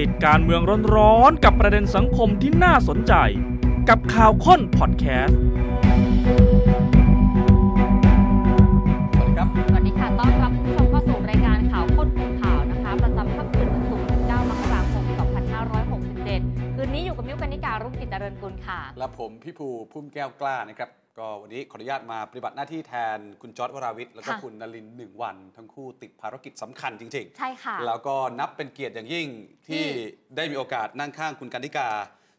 ติดการเมืองร้อนๆกับประเด็นสังคมที่น่าสนใจ กับข่าวค้นพอดแคสต์สวัสดีครับ สวัสดีค่ะ ต้อนรับคุณผู้ชมเข้าสู่รายการข่าวค้นคุมข่าวนะคะ ประจำค่ำคืนวันศุกร์19มกราคม 2567 คืนนี้อยู่กับมิ้วกนิการรุ่งกิจเจริญกุลค่ะ และผมพี่ภูพุ่มแก้วกล้านะครับ ก็วันนี้ขออนุญาตมาปฏิบัติหน้าที่แทนคุณจอร์ดวราวิทย์แล้วก็ค่ะคุณนลินทร์หนึ่งวัน ทั้งคู่ติดภารกิจสำคัญจริงใช่ค่ะๆแล้วก็นับเป็นเกียรติอย่างยิ่งที่ที่ ได้มีโอกาสนั่งข้างคุณกันนิกา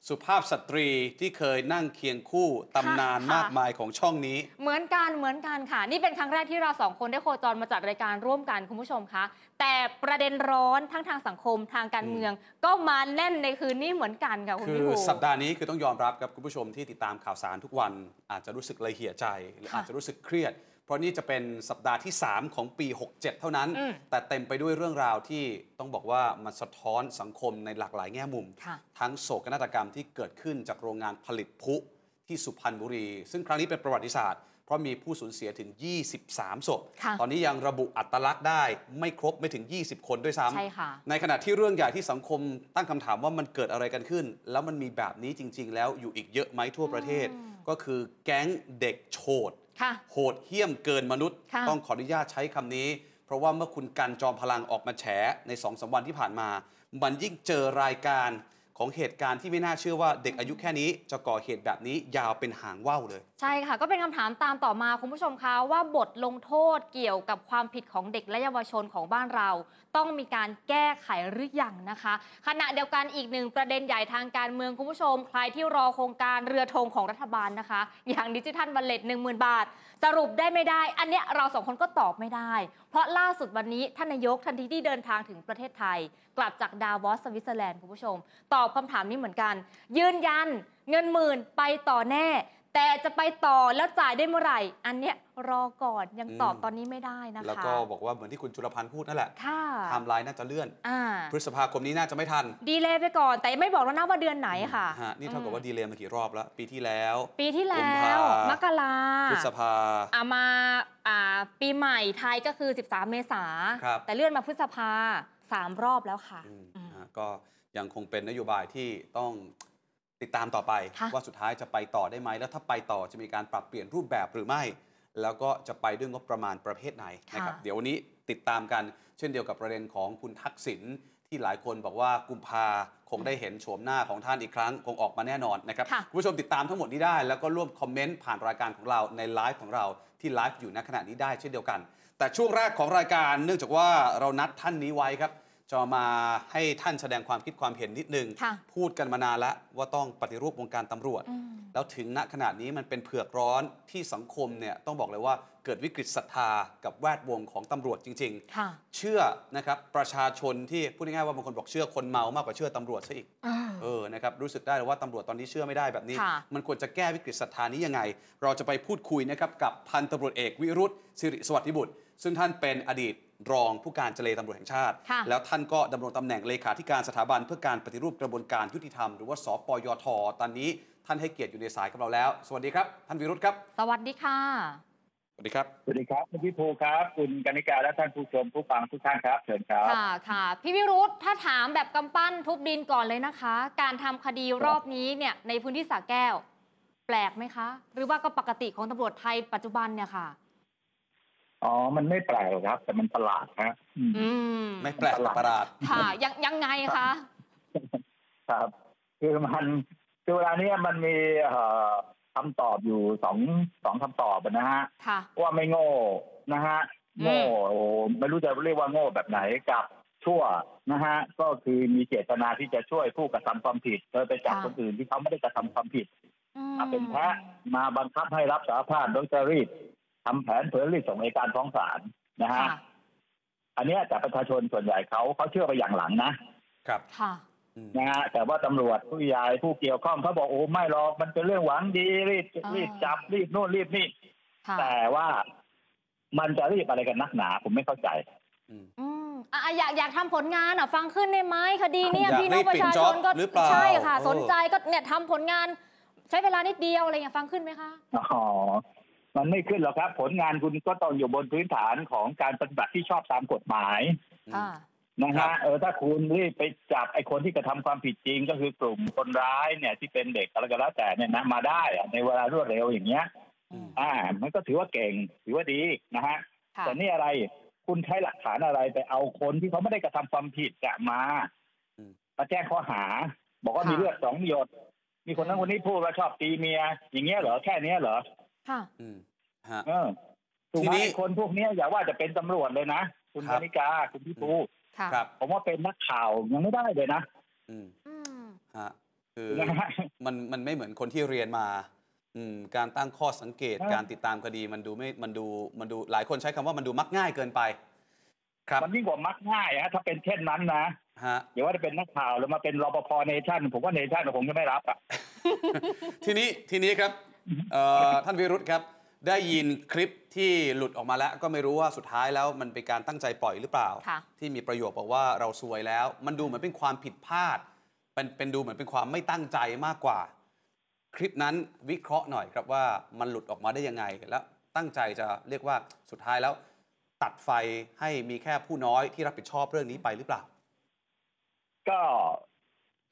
สุภาพสตรีที่เคยนั่งเคียงคู่ตำนานมากมายของช่องนี้ เหมือนกันเหมือนกันค่ะ นี่เป็นครั้งแรกที่เราสองคนได้โคจรมาจัดรายการร่วมกันคุณผู้ชมคะ แต่ประเด็นร้อนทั้งทางสังคมทางการเมือง ก็มาแน่นในคืนนี้เหมือนกันค่ะคุณคือพี่ภูสัปดาห์นี้คือต้องยอมรับครับคุณผู้ชมที่ติดตามข่าวสารทุกวัน อาจจะรู้สึกละเหี่ยใจ หรือค่ะอาจจะรู้สึกเครียด เพราะนี่จะเป็นสัปดาห์ที่ 3 ของปี 67 เท่านั้น อืมแต่เต็มไปด้วยเรื่องราวที่ต้องบอกว่ามันสะท้อนสังคมในหลากหลายแง่มุม ค่ะ ทั้งโศกนาฏกรรมที่เกิดขึ้นจากโรงงานผลิตพลุที่สุพรรณบุรี ซึ่งครั้งนี้เป็นประวัติศาสตร์เพ ราะมีผู้สูญเสียถึง 23 ศพค่ะตอนนี้ยังระบุอัตลักษณ์ได้ไม่ครบไม่ถึง 20 คนด้วยซ้ำใช่ค่ะในขณะที่เรื่องใหญ่ที่สังคมตั้งคำถามว่ามันเกิดอะไรกันขึ้น แล้วมันมีแบบนี้จริง ๆ แล้วอยู่อีกเยอะไหมทั่วประเทศอืมก็คือแก๊งเด็กโฉดค่ะโหดเหี้ยมเกินมนุษย์ค่ะต้องขออนุญาตใช้คำนี้ เพราะว่าเมื่อคุณกันจอมพลังออกมาแฉในสองสามวันที่ผ่านมา มันยิ่งเจอรายการ ของเหตุการณ์ที่ไม่น่าเชื่อว่าเด็กอายุแค่นี้จะก่อเหตุแบบนี้ยาวเป็นหางว่าวเลย ใช่ค่ะ ก็เป็นคำถามตามต่อมาคุณผู้ชมคะว่าบทลงโทษเกี่ยวกับความผิดของเด็กและเยาวชนของบ้านเราต้องมีการแก้ไขหรือยังนะคะ ขณะเดียวกันอีกหนึ่งประเด็นใหญ่ทางการเมืองคุณผู้ชม ใครที่รอโครงการเรือธงของรัฐบาลนะคะ อย่างดิจิทัลวอลเล็ตหนึ่งหมื่นบาท สรุปได้ไม่ได้ อันเนี้ยเราสองคนก็ตอบไม่ได้ เพราะล่าสุดวันนี้ท่านนายกทันทีที่เดินทางถึงประเทศไทย กลับจากดาวอสสวิตเซอร์แลนด์คุณผู้ชม ตอบคำถามนี้เหมือนกัน ยืนยันเงินหมื่นไปต่อแน่ แต่จะไปต่อแล้วจ่ายได้เมื่อไหร่ อันเนี้ยรอก่อนยังตอบอืมตอนนี้ไม่ได้นะคะ แล้วก็บอกว่าเหมือนที่คุณจุลพันธ์พูดนั่นแหละค่ะไทม์ไลน์น่าจะเลื่อนอ่าพฤษภาคมนี้น่าจะไม่ทัน ดีเลยไปก่อน แต่ไม่บอกแล้วนะว่าเดือนไหนค่ะฮะนี่เท่ากับอืมว่าดีเลย์มากี่รอบแล้ว ปีที่แล้ว ปีที่แล้กุมภาวมกราพฤษภาอามาอ่าปีใหม่ไทยก็คือ 13 เมษาครับแต่เลื่อนมาพฤษภาสามรอบแล้วค่ะอืมอืมฮะก็ยังคงเป็นนโยบายที่ต้อง ติดตามต่อไปค่ะว่าสุดท้ายจะไปต่อได้ไหม แล้วถ้าไปต่อจะมีการปรับเปลี่ยนรูปแบบหรือไม่ แล้วก็จะไปด้วยงบประมาณประเภทไหนนะครับค่ะเดี๋ยววันนี้ติดตามกันเช่นเดียวกับประเด็นของคุณทักษิณที่หลายคนบอกว่ากุมภาคงได้เห็นโฉมหน้าของท่านอีกครั้ง คงออกมาแน่นอนนะครับค่ะคุณผู้ชมติดตามทั้งหมดนี้ได้ แล้วก็ร่วมคอมเมนต์ผ่านรายการของเราในไลฟ์ของเราที่ไลฟ์อยู่ณขณะนี้ได้เช่นเดียวกัน แต่ช่วงแรกของรายการเนื่องจากว่าเรานัดท่านนี้ไว้ครับ จะมาให้ท่านแสดงความคิดความเห็นนิดนึงค่ะพูดกันมานานแล้วว่าต้องปฏิรูปวงการตำรวจอืมแล้วถึงณขณะนี้มันเป็นเผือกร้อนที่สังคมเนี่ยต้องบอกเลยว่าเกิดวิกฤตศรัทธากับแวดวงของตำรวจจริงค่ะๆเชื่อนะครับประชาชนที่พูดง่ายๆว่าบางคนบอกเชื่อคนเมามากกว่าเชื่อตำรวจซะอีกเออนะครับรู้สึกได้เลยว่าตำรวจตอนนี้เชื่อไม่ได้แบบนี้ค่ะมันควรจะแก้วิกฤตศรัทธานี้ยังไง เราจะไปพูดคุยนะครับกับพันตำรวจเอกวิรุธสิริสวัสดิบุตร ซึ่งท่านเป็นอดีต รองผู้การเจรตำรวจแห่งชาติค่ะแล้วท่านก็ดำรงตำแหน่งเลขาธิการสถาบันเพื่อการปฏิรูปกระบวนการยุติธรรม หรือว่าสปยทตอนนี้ท่านให้เกียรติอยู่ในสายกับเราแล้ว สวัสดีครับ ท่านวิรุธครับ สวัสดีค่ะ สวัสดีครับ สวัสดีครับคุณพี่ภูครับ คุณกนิการและท่านผู้ชมผู้ฟังทุกท่านครับเชิญครับ ค่ะค่ะ พี่วิรุธถ้าถามแบบกำปั้นทุบดินก่อนเลยนะคะ การทำคดีรอบนี้เนี่ยในพื้นที่สระแก้ว แปลกไหมคะ หรือว่าก็ปกติของตำรวจไทยปัจจุบันเนี่ยค่ะ อ๋อ มันไม่แปลกหรอกครับ แต่มันประหลาดฮะอืมอืมไม่แปลกแต่ประหลาดค่ะยังยังไงคะครับ คือมันคือเวลาเนี้ยมันมีเอ่อคำตอบอยู่สองสองคำตอบนะฮะค่ะว่าไม่โง่นะฮะอืมโง่โอ้โหไม่รู้จะเรียกว่าโง่แบบไหนกับชั่วนะฮะก็คือมีเจตนาที่จะช่วยผู้กระทำความผิดโดยไปจับคนอื่นที่เขาไม่ได้กระทำความผิดอืมมาเป็นแพะมาบังคับให้รับสารภาพโดยจะรีบ ทำแผนเผยรีบส่งในการฟ้องศาลนะฮะค่ะอันเนี้ยแต่ประชาชนส่วนใหญ่เขาเขาเชื่อไปอย่างหลังนะครับค่ะอืมนะฮะแต่ว่าตำรวจผู้ใหญ่ผู้เกี่ยวข้องเขาบอกโอ้ไม่หรอกมันเป็นเรื่องหวังดีรีบอ่ารีบจับรีบโน่นรีบนี่ค่ะแต่ว่ามันจะรีบอะไรกันนักหนา ผมไม่เข้าใจ อืมอืมอะอะอยากอยากทำผลงานอะ ฟังขึ้นได้ไหมคดีเนี่ยอยากพี่น้องประชาชนก็รีบปิดจ็อบหรือเปล่าใช่ค่ะเออสนใจก็เนี่ยทำผลงาน ใช้เวลานิดเดียวอะไรอย่างเงี้ยฟังขึ้นไหมคะอ๋อ มันไม่ขึ้นหรอกครับ ผลงานคุณก็ต้องอยู่บนพื้นฐานของการปฏิบัติที่ชอบตามกฎหมายอืมอ่านะฮะเออถ้าคุณรีบไปจับไอ้คนที่กระทำความผิดจริง ก็คือกลุ่มคนร้ายเนี่ย ที่เป็นเด็กอะไรก็แล้วแต่เนี่ยนะมาได้อะในเวลารวดเร็วอย่างเงี้ยอืมอ่า มันก็ถือว่าเก่งถือว่าดีนะฮะค่ะแต่นี่อะไรคุณใช้หลักฐานอะไรไปเอาคนที่เขาไม่ได้กระทำความผิดจะมาอืมมาแจ้งข้อหา บอกว่าค่ะมีเลือดสองหยด มีคนนั้นคนนี้พูดว่าชอบตีเมีย อย่างเงี้ยเหรอแค่เนี้ยเหรอ ค่ะ อืมฮะ เออถูกทีไหมนี้ คนพวกเนี้ยอย่าว่าจะเป็นตำรวจเลยนะ คุณครัธบนิกา คุณพี่ปูค่ะครับ ผมว่าเป็นนักข่าวยังไม่ได้เลยนะอืมอืม ฮะคือ นะฮะ มันมันไม่เหมือนคนที่เรียนมาอืมการตั้งข้อสังเกตเออการติดตามคดีมันดูไม่ มันดูมันดูหลายคนใช้คำว่ามันดูมักง่ายเกินไป ครับมันยิ่งกว่ามักง่ายฮะถ้าเป็นเช่นนั้นนะฮะ อย่าว่าจะเป็นนักข่าวแล้วมาเป็นรปภเนชั่นผมว่าเนชั่นคงจะไม่รับอะทีนี้ทีนี้ครับเอ่อ ท่านวิรุธครับ ได้ยินคลิปที่หลุดออกมาแล้ว ก็ไม่รู้ว่าสุดท้ายแล้วมันเป็นการตั้งใจปล่อยหรือเปล่าค่ะที่มีประโยคบอกว่าเราซวยแล้ว มันดูเหมือนเป็นความผิดพลาดเป็นเป็นดูเหมือนเป็นความไม่ตั้งใจมากกว่า คลิปนั้นวิเคราะห์หน่อยครับว่ามันหลุดออกมาได้ยังไงแล้วตั้งใจจะเรียกว่าสุดท้ายแล้ว ตัดไฟให้มีแค่ผู้น้อยที่รับผิดชอบเรื่องนี้ไปหรือเปล่า ก็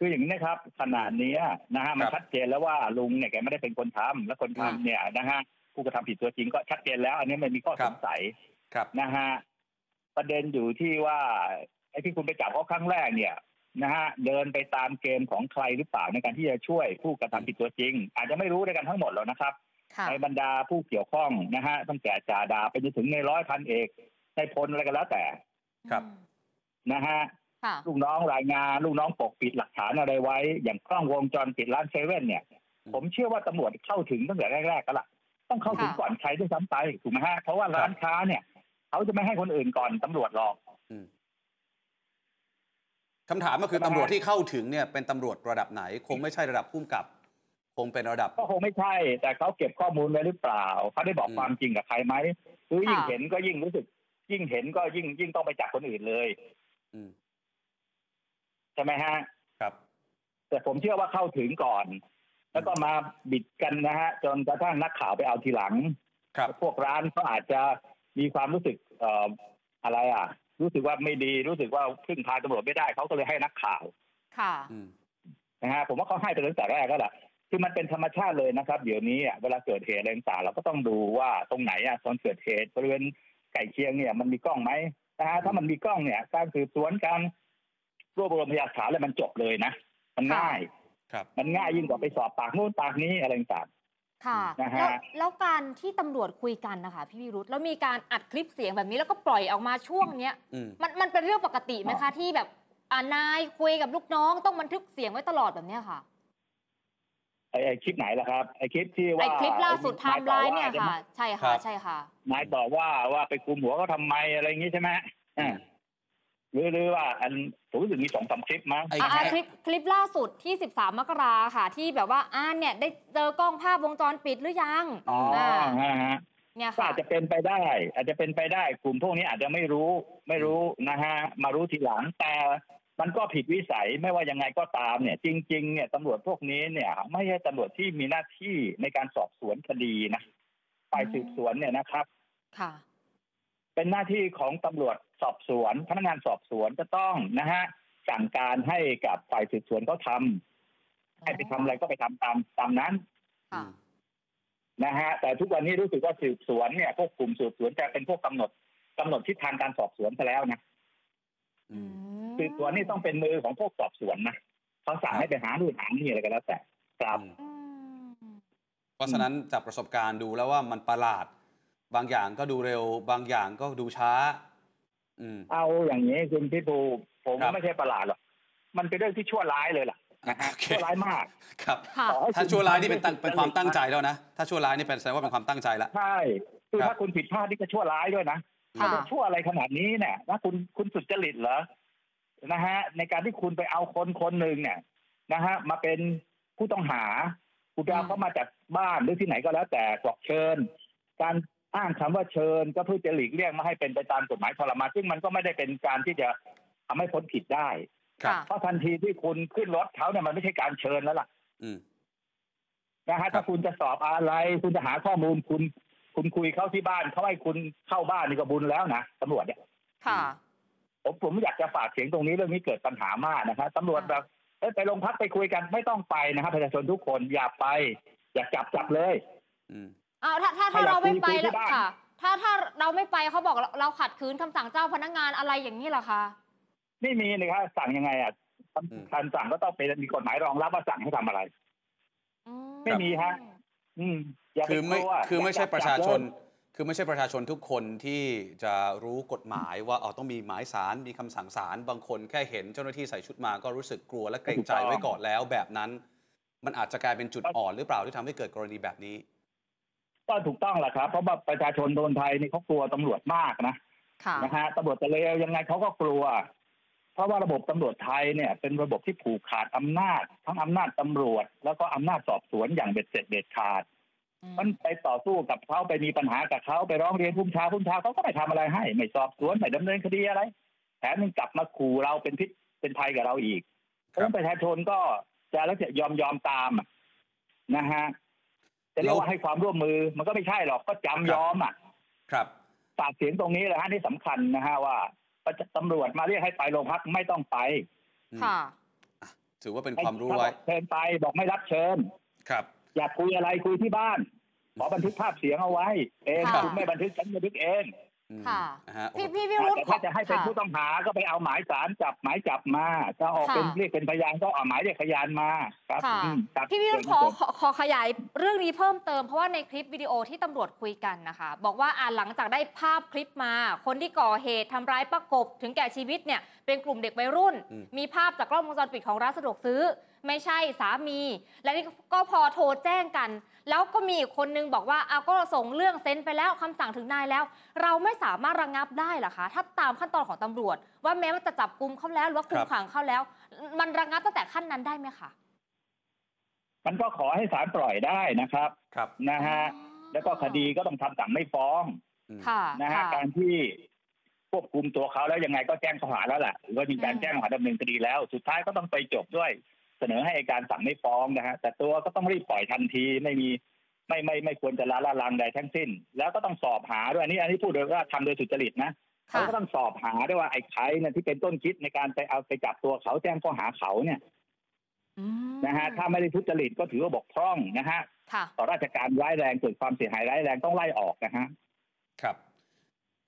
คืออย่างนี้นะครับขนาดนี้ยนะฮะมันครับชัดเจนแล้วว่าลุงเนี่ยแกไม่ได้เป็นคนทำและคนอืมทำเนี่ยนะฮะผู้กระทำผิดตัวจริงก็ชัดเจนแล้ว อันนี้ไม่มีข้อครัสบงสัยครับนะฮะประเด็นอยู่ที่ว่าไอ้ที่คุณไปจับเขาครั้งแรกเนี่ยนะฮะเดินไปตามเกมของใครหรือเปล่าในการที่จะช่วยผู้กระทำผิดตัวจริง อาจจะไม่รู้ด้วยกันทั้งหมดหรอกนะครับค่ะในบรรดาผู้เกี่ยวข้องนะฮะตั้งแต่จ่าดาไปจนถึงในร้อยพันเอกในพลอะไรก็แล้วแต่ครับอืมนะฮะค่ะ ลูกน้องรายงาน ลูกน้องปกปิดหลักฐานอะไรไว้ อย่างกล้องวงจรปิดร้านเซเว่นเนี่ยอืมผมเชื่อว่าตำรวจเข้าถึงตั้งแต่แรกๆก็ละต้องเข้าถึงค่ะก่อนใครด้วยซ้ำไปถูกไหมฮะเพราะว่าร้านค้าเนี่ยเขาจะไม่ให้คนอื่นก่อนตำรวจหรอกอืมคำถามก็คือตำรวจที่เข้าถึงเนี่ยเป็นตำรวจระดับไหน คงไม่ใช่ระดับผู้กำกับ คงเป็นระดับ ก็คงไม่ใช่ แต่เขาเก็บข้อมูลไว้หรือเปล่าเขาได้บอกอืมความจริงกับใครไหมหรือยิ่งค่ะเห็นก็ยิ่งรู้สึก ยิ่งเห็นก็ยิ่งยิ่งต้องไปจับคนอื่นเลยอืมใช่ไหมฮะครับ แต่ผมเชื่อว่าเข้าถึงก่อน แล้วก็มาบิดกันนะฮะ จนกระทั่งนักข่าวไปเอาทีหลัง ครับ พวกร้านก็อาจจะมีความรู้สึกเอ่ออะไรอะ รู้สึกว่าไม่ดีรู้สึกว่าพึ่งพาตำรวจไม่ได้เขาก็เลยให้นักข่าวค่ะอืมนะฮะผมว่าเขาให้ไปตั้งแต่แรกก็แหละคือมันเป็นธรรมชาติเลยนะครับ เดี๋ยวนี้อะเวลาเกิดเหตุอะไรต่างๆเราก็ต้องดูว่าตรงไหนอะตอนเกิดเหตุบริเวณไก่เคียงเนี่ย มันมีกล้องไหมนะฮะถ้ามันมีกล้องเนี่ยการสืบสวนการ รวบรวมพยานหลักฐานแล้วมันจบเลยนะ มันง่ายครับ มันง่ายยิ่งกว่าไปสอบปากนู้นปากนี้อะไรต่างค่ะนะฮะแล้วแล้วการที่ตำรวจคุยกันนะคะพี่วิรุธแล้วมีการอัดคลิปเสียงแบบนี้แล้วก็ปล่อยออกมาช่วงเนี้ยอืมมันมันเป็นเรื่องปกติไหมคะ ที่แบบอ่านายคุยกับลูกน้องต้องบันทึกเสียงไว้ตลอดแบบเนี้ยค่ะไอ้ไอ้คลิปไหนล่ะครับไอ้คลิปที่ไอว่าคลิปล่าสุดไทม์ไลน์เนี่ยใช่ไหมค่ะ ใช่ครัค่ะบใช่ค่ะนายบอกว่าว่าไปคุมหัวเขาทำไมอะไรอย่างงี้ใช่ไหมอ่า หรือหรือว่าอันผมรู้สึกมีสองสามคลิปมั้งไอ้อะอะแค่คลิปคลิปล่าสุดที่ 13 มกราค่ะ ที่แบบว่าอ่านเนี่ยได้เจอกล้องภาพวงจรปิดหรือยังอ๋ออ่าฮะฮะเนี่ยก็ค่ะอาจจะเป็นไปได้ อาจจะเป็นไปได้ กลุ่มพวกนี้อาจจะไม่รู้ไม่รู้นะฮะมารู้ทีหลังแต่มันก็ผิดวิสัยไม่ว่ายังไงก็ตามเนี่ย จริง ๆ เนี่ยตำรวจพวกนี้เนี่ย ไม่ใช่ตำรวจที่มีหน้าที่ในการสอบสวนคดีนะฝ่ายสืบสวนเนี่ยนะครับ ค่ะ เป็นหน้าที่ของตำรวจ สอบสวน พนักงานสอบสวนจะต้องนะฮะสั่งการให้กับฝ่ายสืบสวนเขาทำให้ไปทำอะไรก็ไปทำตามตามนั้นค่ะนะฮะแต่ทุกวันนี้รู้สึกว่าสืบสวนเนี่ยพวกกลุ่มสืบสวนจะเป็นพวกกำหนดกำหนดทิศทางการสอบสวนซะแล้วนะอืมสืบสวนนี่ต้องเป็นมือของพวกสอบสวนนะเขาสั่งให้ไปหาดูนหานี่อะไรก็แล้วแต่ครับอืมอืมเพราะฉะนั้นจากประสบการณ์ดูแล้วว่ามันประหลาด บางอย่างก็ดูเร็ว บางอย่างก็ดูช้าอืม เอาอย่างนี้คุณพี่ภูผมครับไม่ใช่ประหลาดหรอกมันเป็นเรื่องที่ชั่วร้ายเลยล่ะนะฮะโอเคชั่วร้ายมากครับค่ะต่อให้ถ้าคุณชั่วร้ายนี่เป็นตั้งทำเป็นความตั้งใจนะแล้วนะถ้าชั่วร้ายนี่เป็นแสดงว่าเป็นความตั้งใจแล้วใช่คือครับถ้าคุณผิดพลาดนี่ก็ชั่วร้ายด้วยนะค่ะมันชั่วอะไรขนาดนี้เนี่ยนะคุณคุณสุจริตเหรอนะฮะ ในการที่คุณไปเอาคนคนหนึ่งเนี่ยนะฮะ มาเป็นผู้ต้องหา คุณไปเอาเขามาจากบ้านหรือที่ไหนก็แล้วแต่บอกเชิญ การ อ้างคำว่าเชิญก็เพื่อจะหลีกเลี่ยงไม่ให้เป็นไปตามกฎหมายทรมานซึ่งมันก็ไม่ได้เป็นการที่จะทำให้พ้นผิดได้ครับค่ะเพราะทันทีที่คุณขึ้นรถเขาเนี่ยมันไม่ใช่การเชิญแล้วล่ะอืมนะฮะครัถ้าบคุณจะสอบอะไร คุณจะหาข้อมูลคุณ คุณคุยเข้าที่บ้านเขาให้คุณเข้าบ้านนี่ก็บุญแล้วนะตำรวจเนี่ยค่ะผมผมอยากจะฝากเสียงตรงนี้เรื่องนี้เกิดปัญหามากนะครับตำรวจแบบเอ้ยไปโรงพักไปคุยกันไม่ต้องไปนะครับประชาชนทุกคนอย่าไป อย่าจับจับเลย อืมเอาถ้าถ้าถ้าใครอยากเราไม่ไปคุยคุยที่แล้วบ้านค่ะ ถ้าถ้าเราไม่ไปเขาบอกเราเราขัดขืนคำสั่งเจ้าพนักงานอะไรอย่างนี้เหรอคะไม่มีนี่ครับสั่งยังไงอะอืมการสั่งก็ต้องเป็นมีกฎหมายรองรับว่าสั่งให้ทำอะไรอืไม่มีฮะอืมอย่าไปคือไม่กลัวคือไม่ใช่อย่ประชาชนจับเลยคือไม่ใช่ประชาชนทุกคนที่จะรู้กฎหมายว่าอ๋อต้องมีหมายสารมีคำสั่งศาลบางคนแค่เห็นเจ้าหน้าที่ใส่ชุดมาก็รู้สึกกลัวและเกรงใจไว้ก่อนแล้วแบบนั้น มันอาจจะกลายเป็นจุดอ่อนหรือเปล่าที่ทำให้เกิดกรณีแบบนี้ ก็ถูกต้องแหละครับ เพราะว่าประชาชนคนไทยนี่เขากลัวตำรวจมากนะค่ะนะฮะตำรวจจะเลวยังไงเขาก็กลัว เพราะว่าระบบตำรวจไทยเนี่ย เป็นระบบที่ผูกขาดอำนาจ ทั้งอำนาจตำรวจ แล้วก็อำนาจสอบสวนอย่างเบ็ดเสร็จเด็ดขาด มันไปต่อสู้กับเขาไปมีปัญหากับเขาไปร้องเรียนพุ่มชาพุ่มชาเขาก็ไม่ทำอะไรให้ ไม่สอบสวนไม่ดำเนินคดีอะไรแถมยังกลับมาขู่เราเป็นพิษเป็นภัยกับเราอีกเพครัราะบฉะนั้นประชาชนก็จะแล้วจะยอมยอมตามอะนะฮะ จะเรียกว่าให้ความร่วมมือมันก็ไม่ใช่หรอกก็จำยอมอะ ครับฝากเสียงตรงนี้แหละฮะที่สำคัญนะฮะว่าตำรวจมาเรียกให้ไปโรงพักไม่ต้องไปอืมค่ะถือว่าเป็นความรู้ไว้ถ้าบอกเชิญไปบอกไม่รับเชิญ ครับ อยากคุยอะไรคุยที่บ้านขอบันทึกภาพเสียงเอาไว้ เองค่ะถ้าคุณไม่บันทึกฉันบันทึกเองอืม ค่ะนะฮะโอ้พี่โหพี่พี่รุธแต่ถ้าจะให้เป็นค่ผู้ต้องหาก็ไปเอาหมายสารจับหมายจับมาถ้าออกเป็นค่ะเรียกเป็นพยานก็เอาหมายเรียกพยานมาครับค่ะอืมครับพี่วิรุธขเชิอญขอขอขยายเรื่องนี้เพิ่มเติมเพราะว่าในคลิปวิดีโอที่ตำรวจคุยกันนะคะ บอกว่าอ่าหลังจากได้ภาพคลิปมา คนที่ก่อเหตุทำร้ายประกบถึงแก่ชีวิตเนี่ยเป็นกลุ่มเด็กวัยรุ่นอืมมีภาพจากกล้องวงจรปิดของร้านสะดวกซื้อ ไม่ใช่สามี และนี่ก็พอโทรแจ้งกัน แล้วก็มีอีกคนนึงบอกว่าเอาก็ส่งเรื่องเซ็นไปแล้วคำสั่งถึงนายแล้ว เราไม่สามารถระงับได้เหรอคะถ้าตามขั้นตอนของตำรวจ ว่าแม้ว่าจะจับกลุ่มเขาแล้วหรือว่าคุคมรับขังเขาแล้ว มันระงับตั้งแต่ขั้นนั้นได้ไหมคะมันก็ขอให้ศาลปล่อยได้นะครับครับนะฮะแล้วก็คดีก็ต้องทำสั่งไม่ฟ้องอืมค่ะนะฮะค่ะการที่ควบคุมตัวเขาแล้วยังไงก็แจ้งข้อหาแล้วแหละหรือว่ามีการอืมแจ้งข้อหาดำเนินคดีแล้ว สุดท้ายก็ต้องไปจบด้วย เสนอให้อัยการสั่งไม่ฟ้องนะฮะแต่ตัวก็ต้องรีบปล่อยทันทีไม่มีไม่ไม่ไม่ควรจะละละลังใดทั้งสิ้น แล้วก็ต้องสอบหาด้วยอันนี้อันนี้พูดโดยว่าทำโดยสุจริตนะค่ะเขาก็ต้องสอบหาด้วยว่าไอ้ใครเนี่ยที่เป็นต้นคิดในการไปเอาไปจับตัวเขาแจ้งข้อหาเขาเนี่ยอืมนะฮะถ้าไม่ได้ทุจริตก็ถือว่าบกพร่องนะฮะค่ะต่อราชการร้ายแรงเกิดความเสียหายร้ายแรงต้องไล่ออกนะฮะครับ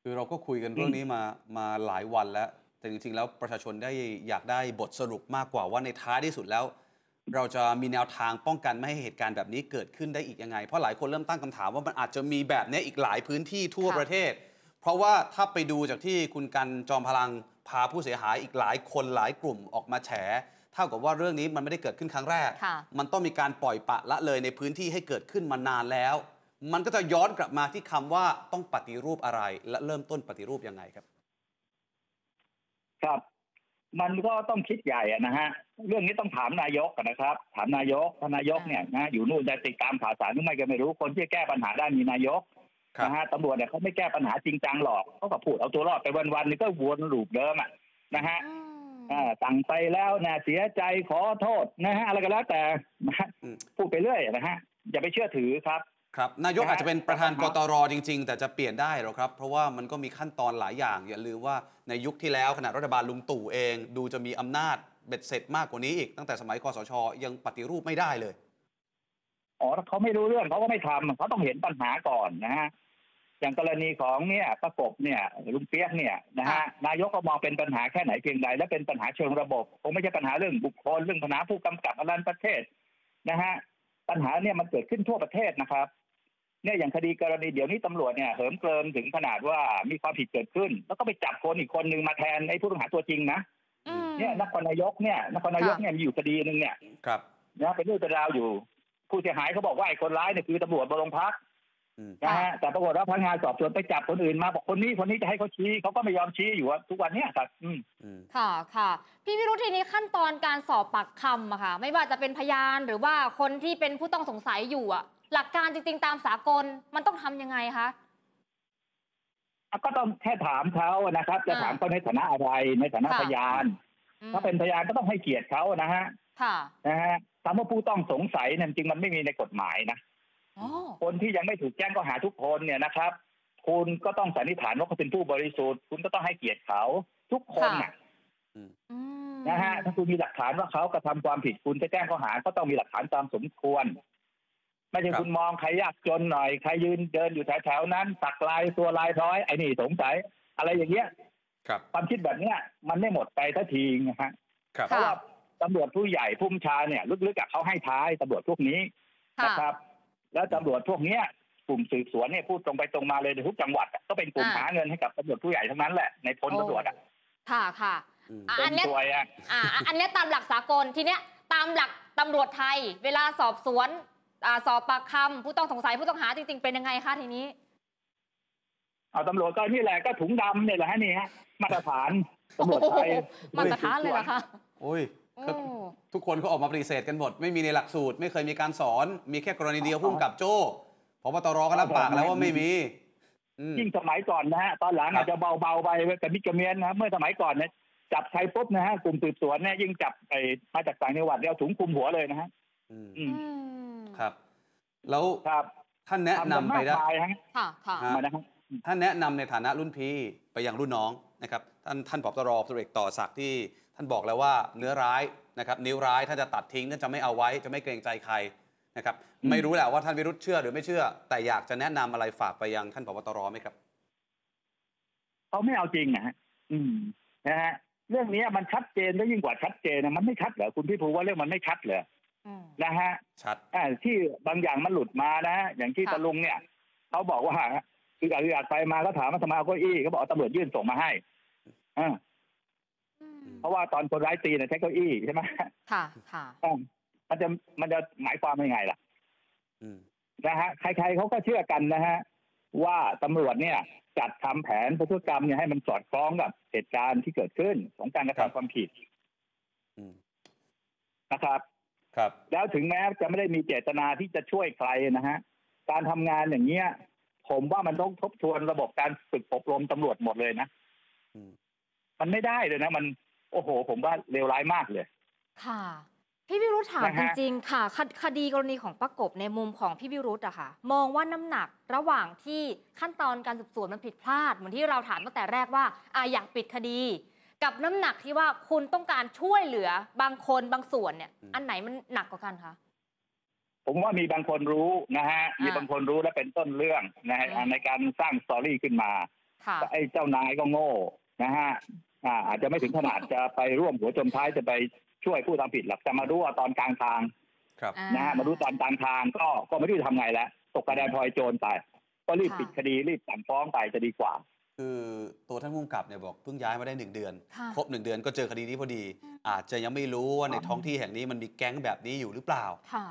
คือเราก็คุยกันเรื่องนี้มามาหลายวันแล้ว แต่จริงๆ แล้วประชาชนได้อยากได้บทสรุปมากกว่าว่าในท้ายที่สุดแล้ว เราจะมีแนวทางป้องกันไม่ให้เหตุการณ์แบบนี้เกิดขึ้นได้อีกยังไง เพราะหลายคนเริ่มตั้งคำถามว่ามันอาจจะมีแบบนี้อีกหลายพื้นที่ทั่วค่ะประเทศ เพราะว่าถ้าไปดูจากที่คุณกันจอมพลังพาผู้เสียหายอีกหลายคนหลายกลุ่มออกมาแฉเท่ากับว่าเรื่องนี้มันไม่ได้เกิดขึ้นครั้งแรกค่ะมันต้องมีการปล่อยปละละเลยในพื้นที่ให้เกิดขึ้นมานานแล้ว มันก็จะย้อนกลับมาที่คำว่าต้องปฏิรูปอะไร และเริ่มต้นปฏิรูปยังไงครับ ครับ มันก็ต้องคิดใหญ่อะนะฮะ เรื่องนี้ต้องถามนายกอะนะครับ ถามนายกท่านนายกเนี่ยนะอยู่นู่นจะติดตามข่าวสารหรือไม่ก็ไม่รู้คนที่แก้ปัญหาได้มีนายกครับนะฮะตำรวจเนี่ยเขาไม่แก้ปัญหาจริงจังหรอกเขาก็พูดเอาตัวรอดไปวันๆนี่ก็วนลูปเดิมอะนะฮะอืมอ่าสั่งไปแล้วนะเสียใจขอโทษนะฮะอะไรก็แล้วแต่นะฮะอืมพูดไปเรื่อยนะฮะอย่าไปเชื่อถือครับ ครับนายกนะฮะอาจจะเป็นประธานคกรับตรจริง ๆ แต่จะเปลี่ยนได้หรอครับ เพราะว่ามันก็มีขั้นตอนหลายอย่าง อย่าลืมว่าในยุคที่แล้วขณะรัฐบาลลุงตู่เอง ดูจะมีอำนาจเบ็ดเสร็จมากกว่านี้อีก ตั้งแต่สมัยคอสช ยังปฏิรูปไม่ได้เลยอ๋อถ้าเขาไม่รู้เรื่องเขาก็ไม่ทำเขาต้องเห็นปัญหาก่อนนะฮะอย่างกรณีของเนี่ยประกบเนี่ยลุงเปียกเนี่ยนะฮะค่ะนายกก็มองเป็นปัญหาแค่ไหนเพียงใดและเป็นปัญหาเชิงระบบคงไม่ใช่ปัญหาเรื่องบุคคลเรื่องปัญหาผู้กำกับอรันประเทศนะฮะปัญหาเนี่ยมันเกิดขึ้นทั่วประเทศนะครับ เนี่ยอย่างคดีกรณีเดี๋ยวนี้ตำรวจเนี่ยเหิมเกริมถึงขนาดว่ามีความผิดเกิดขึ้น แล้วก็ไปจับคนอีกคนหนึ่งมาแทนไอ้ผู้ต้องหาตัวจริงนะอืมเนี่ยนครนายกเนี่ยนครนายกเนี่ยมีอยู่คดีหนึ่งเนี่ยครับนะเป็นเรื่องเป็นราวอยู่ ผู้เสียหายเขาบอกว่าไอ้คนร้ายเนี่ยคือตำรวจบโรงพักอืมนะฮะแต่ปรากฏว่าพนักงานสอบสวนไปจับคนอื่นมาบอกคนนี้คนนี้จะให้เขาชี้เขาก็ไม่ยอมชี้อยู่ว่าทุกวันเนี้ยครับอืมอืมค่ะค่ะ พี่วิรุธทีนี้ขั้นตอนการสอบปากคำอะค่ะ ไม่ว่าจะเป็นพยานหรือว่าคนที่เป็นผู้ต้องสงสัยอยู่อะ หลักการจริง ๆ ตามสากลมันต้องทำยังไงคะก็ต้องแค่ถามเขานะครับ จะอ่าถามเขาในฐานะอะไรในฐานะค่ะพยานอืมถ้าเป็นพยานก็ต้องให้เกียรติเขานะฮะค่ะนะฮะคำว่าผู้ต้องสงสัยเนี่ยจริงๆมันไม่มีในกฎหมายนะอ๋อคนที่ยังไม่ถูกแจ้งข้อหาทุกคนเนี่ยนะครับ คุณก็ต้องสันนิษฐานว่าเขาเป็นผู้บริสุทธิ์ คุณก็ต้องให้เกียรติเขาทุกคนน่ะอืมนะฮะถ้าคุณมีหลักฐานว่าเขากระทำความผิดคุณจะแจ้งข้อหาก็ต้องมีหลักฐานตามสมควร ไม่ใช่ครับคุณมองใครยากจนหน่อยใครยืนเดินอยู่แถวๆนั้นสักลายตัวลายร้อยไอ้นี่สงสัยอะไรอย่างเงี้ยครับความคิดแบบเนี้ยมันไม่หมดไปทันทีนะฮะครับเพราะว่าตำรวจผู้ใหญ่ผู้บัญชาเนี่ย ลึกๆกับเขาให้ท้ายตำรวจพวกนี้ค่ะนะครับ แล้วตำรวจพวกเนี้ยกลุ่มสืบสวนเนี่ยพูดตรงไปตรงมาเลยในทุกจังหวัดอะก็เป็นกลุ่มอ่าหาเงินให้กับตำรวจผู้ใหญ่ทั้งนั้นแหละในพลตำรวจอะค่ะค่ะอืมอะเป็อันนเนี้ยตัวยอะอ่าอันเนี้ยตามหลักสากลทีเนี้ยตามหลักตำรวจไทย เวลาสอบสวน อ่าสอบปากคำผู้ต้องสงสัยผู้ต้องหาจริง ๆ เป็นยังไงคะทีนี้เอาตำรวจก็นี่แหละก็ถุงดำเนี่ยแหละฮะนี่ฮะมาตรฐานตำรวจไทยโอ้โหมาตรฐานเลยเหรอคะโอ้ยโอ้ก็ทุกคนก็ออกมาปฏิเสธกันหมด ไม่มีในหลักสูตร ไม่เคยมีการสอน มีแค่กรณีเดียวพุ่มกับโจ้พบตรก็รับปากแล้วว่าไม่มีอืมยิ่งสมัยก่อนนะฮะตอนหลังครับอาจจะเบาๆไปกับมิกระเมียนนะเมื่อสมัยก่อนเนี่ยจับใครปุ๊บนะฮะกลุ่มสืบสวนเนี่ยยิ่งจับไอ้มาจากต่างจังหวัดเนี่ยเอาถุงคลุมหัวเลยนะฮะ อืมอืมอืมครับ แล้วครับท่านแนะนำทำกัไปมากได้มายฮะค่ะค่ะ ฮะ มานะฮะท่านแนะนำในฐานะรุ่นพี่ไปยังรุ่นน้องนะครับท่านท่านผบตรพลเอกต่อศักดิ์ที่ท่านบอกแล้วว่าเนื้อร้ายนะครับนิ้วร้ายท่านจะตัดทิ้งท่านจะไม่เอาไว้จะไม่เกรงใจใครนะครับอืม ไม่รู้แหละว่าท่านวิรุธเชื่อหรือไม่เชื่อ แต่อยากจะแนะนำอะไรฝากไปยังท่านผบตรไหมครับ เขาไม่เอาจริงนะฮะอืมนะฮะเรื่องนี้มันชัดเจนแล้วยิ่งกว่าชัดเจนนะมันไม่ชัดเหรอคุณพี่ภูว่าเรื่องมันไม่ชัดเหรออืม นะฮะชัดอ่าที่บางอย่างมันหลุดมานะฮะอย่างที่ค่ะตะลุงเนี่ยเขาบอกว่าคืออาอยากไปมาก็ถามว่าทำไมเอาเก้าอี้เขาบอกเอาตำรวจยื่นส่งมาให้อ่าอืมเพราะว่าตอนคนร้ายตีเนี่ยใช้เก้าอี้ใช่ไหมค่ะค่ะอ่ามันจะมันจะหมายความยังไงล่ะอืมนะฮะใครๆเขาก็เชื่อกันนะฮะว่าตำรวจเนี่ย จัดทำแผนพฤติกรรมเนี่ยให้มันสอดคล้องกับเหตุการณ์ที่เกิดขึ้นของการกระทำความผิดอืมนะครับ ครับ แล้วถึงแม้จะไม่ได้มีเจตนาที่จะช่วยใครนะฮะ การทำงานอย่างเงี้ย ผมว่ามันต้องทบทวนระบบการฝึกอบรมตำรวจหมดเลยนะอืมมันไม่ได้เลยนะ มัน โอ้โห ผมว่าเลวร้ายมากเลย ค่ะ พี่วิรุธถามนะจฮะริงๆค่ะคดคดีกรณีของป้ากบในมุมของพี่วิรุธอะค่ะ มองว่าน้ำหนักระหว่างที่ขั้นตอนการสืบสวนมันผิดพลาดเหมือนที่เราถามตั้งแต่แรกว่าอะอยากปิดคดี กับน้ำหนักที่ว่าคุณต้องการช่วยเหลือบางคนบางส่วนเนี่ยอืมอันไหนมันหนักกว่ากันคะผมว่ามีบางคนรู้นะฮะมีอ่าบางคนรู้และเป็นต้นเรื่องนะฮะอืมในการสร้างสตอรี่ขึ้นมาค่ะไอ้เจ้านายก็โง่นะฮะอ่าอาจจะไม่ถึงขนาดจะไปร่วมหัวจมท้ายจะไปช่วยผู้ทำผิดหรอกแต่มารู้ว่าตอนกลางทางครับอ่นะฮะมารู้ตอนกลางทางก็ก็ไม่รู้จะทำไงแล้วตกกระไดพลอยโจรไป ก็รีบค่ะปิดคดีรีบสั่งฟ้องไปจะดีกว่า คือตัวท่านผู้กำกับเนี่ยบอกเพิ่งย้ายมาได้หนึ่งเดือน ค่ะครบหนึ่งเดือนก็เจอคดีนี้พอดี อาจจะยังไม่รู้ว่าในท้องที่แห่งนี้มันมีแก๊งแบบนี้อยู่หรือเปล่าค่ะ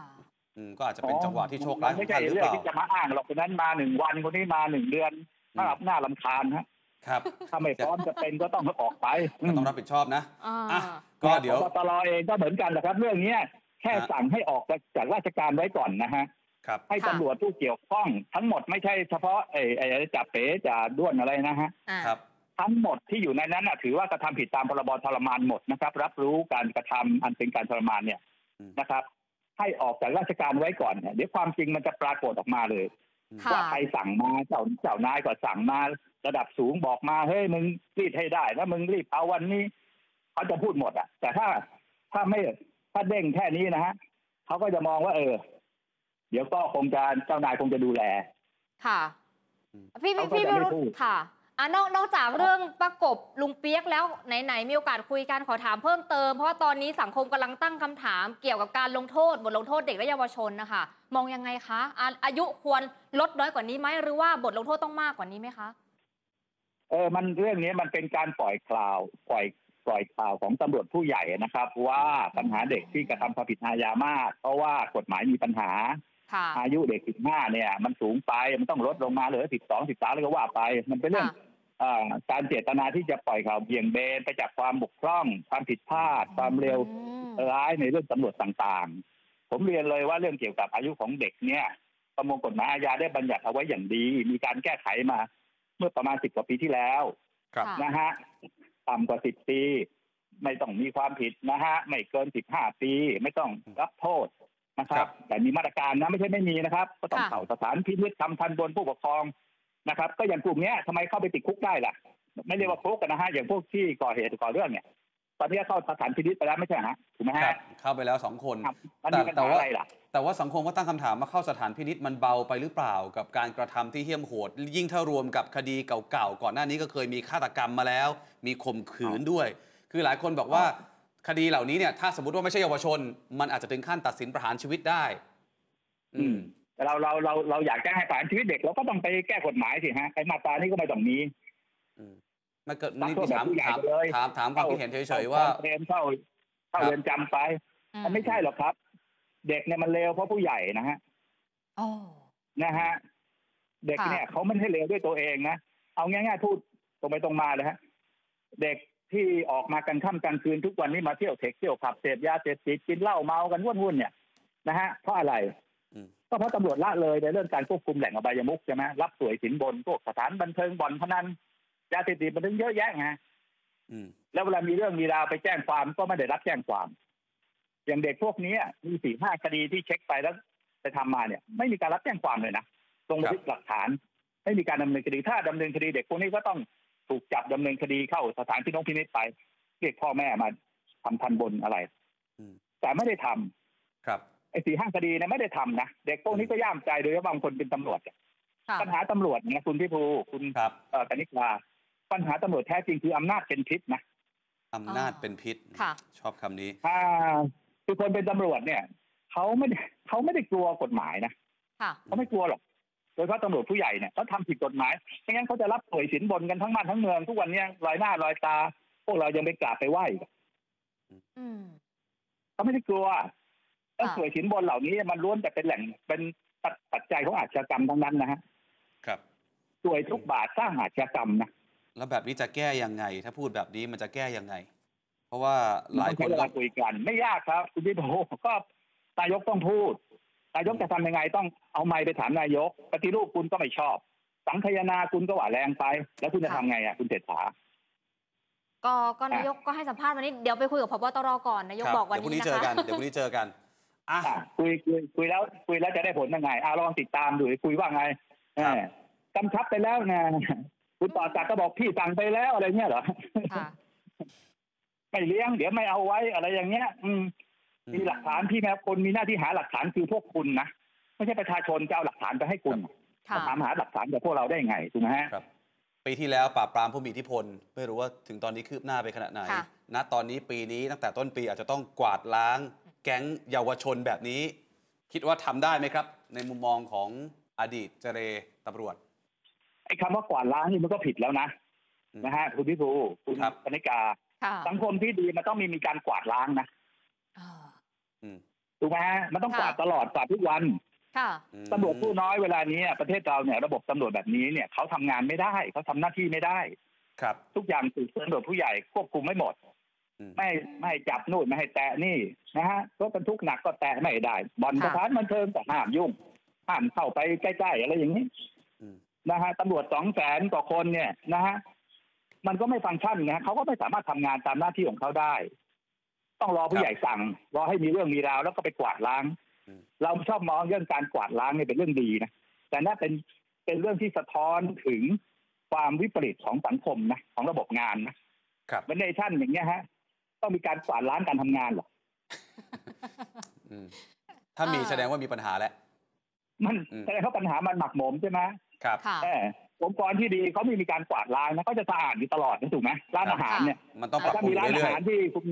อืมก็อาจจะเป็นจังหวะที่โชคร้ายขไม่องใช่ท่านหรือเรื่อเปงล่าที่จะมาอ้างหรอกคนนั้นมาหนึ่งวันคนนี้มาหนึ่งเดือนน่าอืมน่าลำคาญฮะครับ ถ้าไม่พร้อมจะเป็นก็ต้องออกไปก็ต้องรับผิดชอบนะ อ่า อะ ก็เดี๋ยว พบตรเองก็เหมือนกันนะครับ เรื่องเนี้ยแค่ฮะ สั่งให้ออกจากราชการไว้ก่อนนะฮะ ครับให้ค่ะตำรวจผู้เกี่ยวข้อง ทั้งหมดไม่ใช่เฉพาะไอ้ไอ้จับเป๋จ่าด้วนอะไรนะฮะอ่าครับ ทั้งหมดที่อยู่ในนั้นน่ะถือว่ากระทำผิดตามพรบทรมานหมดนะครับ รับรู้การกระทำอันเป็นการทรมานเนี่ยอืมนะครับ ให้ออกจากราชการไว้ก่อนเนี่ยเดี๋ยวความจริงมันจะปรากฏออกมาเลยค่ะว่าใครสั่งมาเจ้าเจ้านายก็สั่งมาระดับสูงบอกมาเฮ้ยมึงรีบให้ได้ถ้ามึงรีบเอาวันนี้เขาจะพูดหมดอะ แต่ถ้าถ้าไม่ถ้าเด้งแค่นี้นะฮะเขาก็จะมองว่า เออ เดี๋ยวก็คงจะเจ้านายคงจะดูแล ค่ะอืมพี่เขาพี่ก็พี่จะวิไม่รุธพูดค่ะอะนอกนอกจากเรื่องประกบลุงเปียกแล้วไหนๆมีโอกาสคุยกันขอถามเพิ่มเติม เพราะว่าตอนนี้สังคมกำลังตั้งคำถามเกี่ยวกับการลงโทษบทลงโทษเด็กและเยาวชนนะคะมองยังไงคะอะอายุควรลดน้อยกว่านี้ไหมหรือว่าบทลงโทษต้องมากกว่านี้ไหมคะเออมันเรื่องนี้มันเป็นการปล่อยข่าวปล่อยปล่อยข่าวของตำรวจผู้ใหญ่นะครับ ว่าปัญหาเด็กที่กระทำความผิดอาญามาก เพราะว่ากฎหมายมีปัญหาค่ะ อายุเด็ก15เนี่ย มันสูงไปมันต้องลดลงมาเหลือ12 13แล้วก็ว่าไป มันเป็นเรื่องค่ะเอ่อการเจตนาที่จะปล่อยข่าวเบี่ยงเบนไปจากความบกพร่อง ความผิดพลาด ความเร็วอืมร้ายในเรื่องตำรวจต่างๆ ผมเรียนเลยว่าเรื่องเกี่ยวกับอายุของเด็กเนี่ย ประมวลกฎหมายอาญาได้บัญญัติเอาไว้อย่างดี มีการแก้ไขมา เมื่อประมาณ10กว่าปีที่แล้วครับค่ะนะฮะต่ำกว่า10ปี ไม่ต้องมีความผิดนะฮะ ไม่เกิน15ปี ไม่ต้องรับโทษ นะคครัรับบแต่มีมาตรการนะไม่ใช่ไม่มีนะครับ ก็ต้องค่ะเข้าสถานพินิจทำทันบนผู้ปกครองนะครับ ก็อย่างกลุ่มเนี้ยทำไมเข้าไปติดคุกได้ล่ะ ไม่เรียกว่าคุกกันนะฮะอย่างพวกที่ก่อเหตุก่อเรื่องเนี่ยตอนนี้เข้าสถานพินิจไปแล้วไม่ใช่เหรอฮะถูกไหมครัฮะบเข้าไปแล้วสองคนครับมันแต่มีปัญแต่หาว่าอะไรล่ะแต่ว่าสังคมก็ตั้งคำถามว่าเข้าสถานพินิษมันเบาไปหรือเปล่า กับการกระทำที่เหี้ยมโหด ยิ่งถ้ารวมกับคดีเก่าๆก่อนหน้านี้ก็เคยมีฆาตกรรมมาแล้ว มีข่มขืนด้วย คือหลายคนบอกว่า คดีเหล่านี้เนี่ยถ้าสมมติว่าไม่ใช่เยาวชน มันอาจจะถึงขั้นตัดสินประหารชีวิตได้ อืมแต่เราเราเราเราอยากจะให้ประหารชีวิตเด็กเราก็ต้องไปแก้กฎหมายสิฮะไอ้มาตรานี้ก็ไม่ต้องมีอืมมันเกิดรับนี่โทษแบบถามผู้ใหญ่ถามไปเลยถามถามความคิดเห็นเฉยๆว่าเรียนเข้าเข้าครับเรือนจำไปมันไม่ใช่หรอกครับ เด็กเนี่ยมันเลวเพราะผู้ใหญ่นะฮะอ๋อนะฮะเด็กค่ะเนี่ยเขาไม่ได้เลวด้วยตัวเองนะเอาง่ายๆพูดตรงไปตรงมาเลยฮะ เด็ก ที่ออกมากันค่ำกลางคืนทุกวันนี้มาเที่ยวเทคเที่ยวผับเสพยาเสพติดกินเหล้าเมากันวุ่นๆเนี่ยนะฮะเพราะอะไรอืมก็เพราะตำรวจละเลยในเรื่องการควบคุมแหล่งอบายมุขใช่ไหมรับสวยสินบนพวกสถานบันเทิงบ่อนพนันยาเสพติดมันถึงเยอะแยะไงอืมแล้วเวลามีเรื่องมีราวไปแจ้งความก็ไม่ได้รับแจ้งความ อย่างเด็กพวกนี้มีสี่ห้าคดีที่เช็คไปแล้วไปทำมาเนี่ย ไม่มีการรับแจ้งความเลยนะลงบันทึกหลักฐาน ไม่มีการดำเนินคดีถ้าดำเนินคดีเด็กพวกนี้ก็ต้อง ถูกจับดำเนินคดีเข้าสถานพินิจพินิจไป เรียกพ่อแม่มาทำทันบนอะไรอืมแต่ไม่ได้ทำครับไอ้สี่ห้าคดีเนี่ยไม่ได้ทำนะเด็กพวกนี้ก็ย่ามใจโดยเฉพาะบางคนเป็นตำรวจค่ะปัญหาตำรวจเนี่ยคุณพิภูคุณครับเอ่อกนิกาปัญหาตำรวจแท้จริงคืออำนาจเป็นพิษนะอำนาจเป็นพิษค่ะชอบคำนี้ถ้าคือคนเป็นตำรวจเนี่ยเขาไม่ได้เขาไม่ได้กลัวกฎหมายนะค่ะเขาไม่กลัวหรอกโดยเฉพาะตำรวจผู้ใหญ่เนี่ยเขาทำผิดกฎหมายไม่งั้นเขาจะรับสวยสินบนกันทั้งบ้านทั้งเมืองทุกวันเนี้ลอยหน้าลอยตา พวกเรายังไปกราบไปไหว้อีกอืมเขาไม่ได้กลัวแล้วค่ะสวยสินบนเหล่านี้มันล้วนแต่เป็นแหล่งเป็นปัจจัยของอาชญากรรมทั้งนั้นนะฮะครับสวยทุกบาทสร้างอาชญากรรมนะแล้วแบบนี้จะแก้ยังไง ถ้าพูดแบบนี้มันจะแก้ยังไง เพราะว่าหลายต้องคใช้นเวก็ลาคุยกัน ไม่ยากครับ คุณพี่โบก็นายกต้องพูด นายกจะทำยังไงต้องเอาไม้ไปถามนายก ปฏิรูปคุณก็ไม่ชอบ สังคายนาคุณก็หว่าแรงไป แล้วคุณจะค่ะทำไงอะคุณเศรษฐาก็ก็นายกก็ให้สัมภาษณ์วันนี้เดี๋ยวไปคุยกับพบตรก่อนนายกครับบอกวันเดี๋ยวพรุ่งนี้นี้นะเจอคะกันเดี๋ยวพรุ่งนี้เจอกันอะอะคุยคุยคุยแล้วคุยแล้วจะได้ผลยังไงอะลองติดตามดูคุยว่าไงครับเออกำชับไปแล้วนะคุณต่อจากก็บอกพี่สั่งไปแล้วอะไรเงี้ยเหรอค่ะไม่เลี้ยง เดี๋ยวไม่เอาไว้อะไรอย่างเงี้ย อืม มีหลักฐานพี่แม้คนมีหน้าที่หาหลักฐานคือพวกคุณนะไม่ใช่ประชาชนจะเอาหลักฐานไปให้คุณค่ะถามหาหลักฐานจากพวกเราได้ไงถูกไหมฮะครับปีที่แล้วปราบปรามผู้มีอิทธิพล ไม่รู้ว่าถึงตอนนี้คืบหน้าไปขนาดไหนค่ะณตอนนี้ปีนี้ตั้งแต่ต้นปีอาจจะต้องกวาดล้าง แก๊งเยาวชนแบบนี้ คิดว่าทำได้ไหมครับ ในมุมมองของอดีตเจเรตำรวจไอ้คำว่ากวาดล้างนี่มันก็ผิดแล้วนะอืมนะฮะคุณพิภูคุณครับปณิกาค่ะสังคมที่ดีมันต้องมีมีการกวาดล้างนะอ่าอืม ถูกไหมฮะมันต้องค่ะกวาดตลอดกวาดทุกวันค่ะอืมตำรวจผู้น้อยเวลานี้ประเทศเราเนี่ยระบบตำรวจแบบนี้เนี่ยเขาทำงานไม่ได้เขาทำหน้าที่ไม่ได้ ครับ ทุกอย่างถูกตำรวจผู้ใหญ่ควบคุมไม่หมดอืมไม่ไม่ให้จับนู่นไม่ให้แตะนี่นะฮะรถบรรทุกหนักก็แตะไม่ได้บ่อนค่ะสถานบันเทิงก็ห้ามยุ่งห้ามเข้าไปใกล้ๆอะไรอย่างนี้อืมนะฮะตำรวจสองแสนกว่าคนเนี่ยนะฮะมันก็ไม่ฟังก์ชันนะฮะเขาก็ไม่สามารถทำงานตามหน้าที่ของเขาได้ ต้องรอผู้ใหญ่สั่งรอให้มีเรื่องมีราวแล้วก็ไปกวาดล้างอืมเราชอบมองเรื่องการกวาดล้างเนี่ยเป็นเรื่องดีนะแต่นั่นเป็นเป็นเรื่องที่สะท้อนถึงความวิปริตของสังคมนะของระบบงานนะครับเหมือนเนชั่นอย่างเงี้ยฮะ ต้องมีการกวาดล้างการทำงานเหรออืมถ้ามีอ่าแสดงว่ามีปัญหาแล้วมันอืมแสดงว่าปัญหามันหมักหมมใช่ไหมครับค่ะเออองค์กรที่ดีเขาไม่มีการกวาดล้างนะเขาจะสะอาดอยู่ตลอดนะถูกไหมร้านอาหารเนี่ยมันต้องปรับถ้าปรุมีงร้านอาเรื่อยหารที่คุณ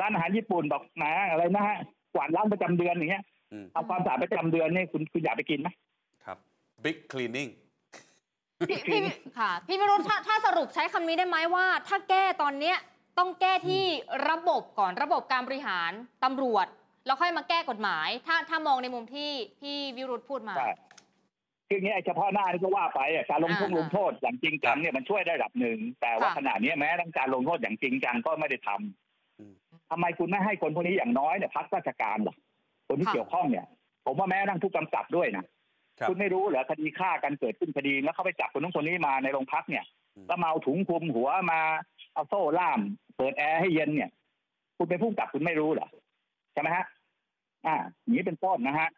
ร้านอาหารญี่ปุ่นบอกแหมอะไรนะฮะกวาดล้างประจำเดือนอย่างเงี้ยๆอืมเอาความสะอาดประจำเดือนนี่คุณคุณอยากไปกินไหมครับ big cleaning พี่พี่ค่ะพี่วิรุธถ้าถ้าสรุปใช้คำนี้ได้ไหมว่า ถ้าแก้ตอนเนี้ยต้องแก้ที่ระบบก่อนระบบการบริหารตำรวจ แล้วค่อยมาแก้กฎหมาย ถ้าถ้ามองในมุมที่พี่วิรุธพูดมาใช่คืออย่างเงี้ยไอ้เฉพาะหน้านี่ก็ว่าไปอะการลงโทษอ่าลงโทษอย่างจริงจังเนี่ยมันช่วยได้ระดับหนึ่งแต่ว่าค่ะขณะนี้แม้ทั้งการลงโทษอย่างจริงจังก็ไม่ได้ทำอืม ทำไมคุณไม่ให้คนพวกนี้อย่างน้อยเนี่ยพักราชการล่ะคนที่ค่ะเกี่ยวข้องเนี่ย ผมว่าแม้ทั้งผู้กำกับด้วยนะครับคุณไม่รู้เหรอคดีฆ่ากันเกิดขึ้นคดีแล้วเขาไปจับคนนู้นคนนี้มาในโรงพักเนี่ยอืมแล้วมาเอาถุงคลุมหัวมาเอาโซ่ล่าม เปิดแอร์ให้เย็นเนี่ย คุณเป็นผู้กำกับคุณไม่รู้เหรอใช่ไหมฮะ อ่าอย่างนี้เป็นต้นนะฮะ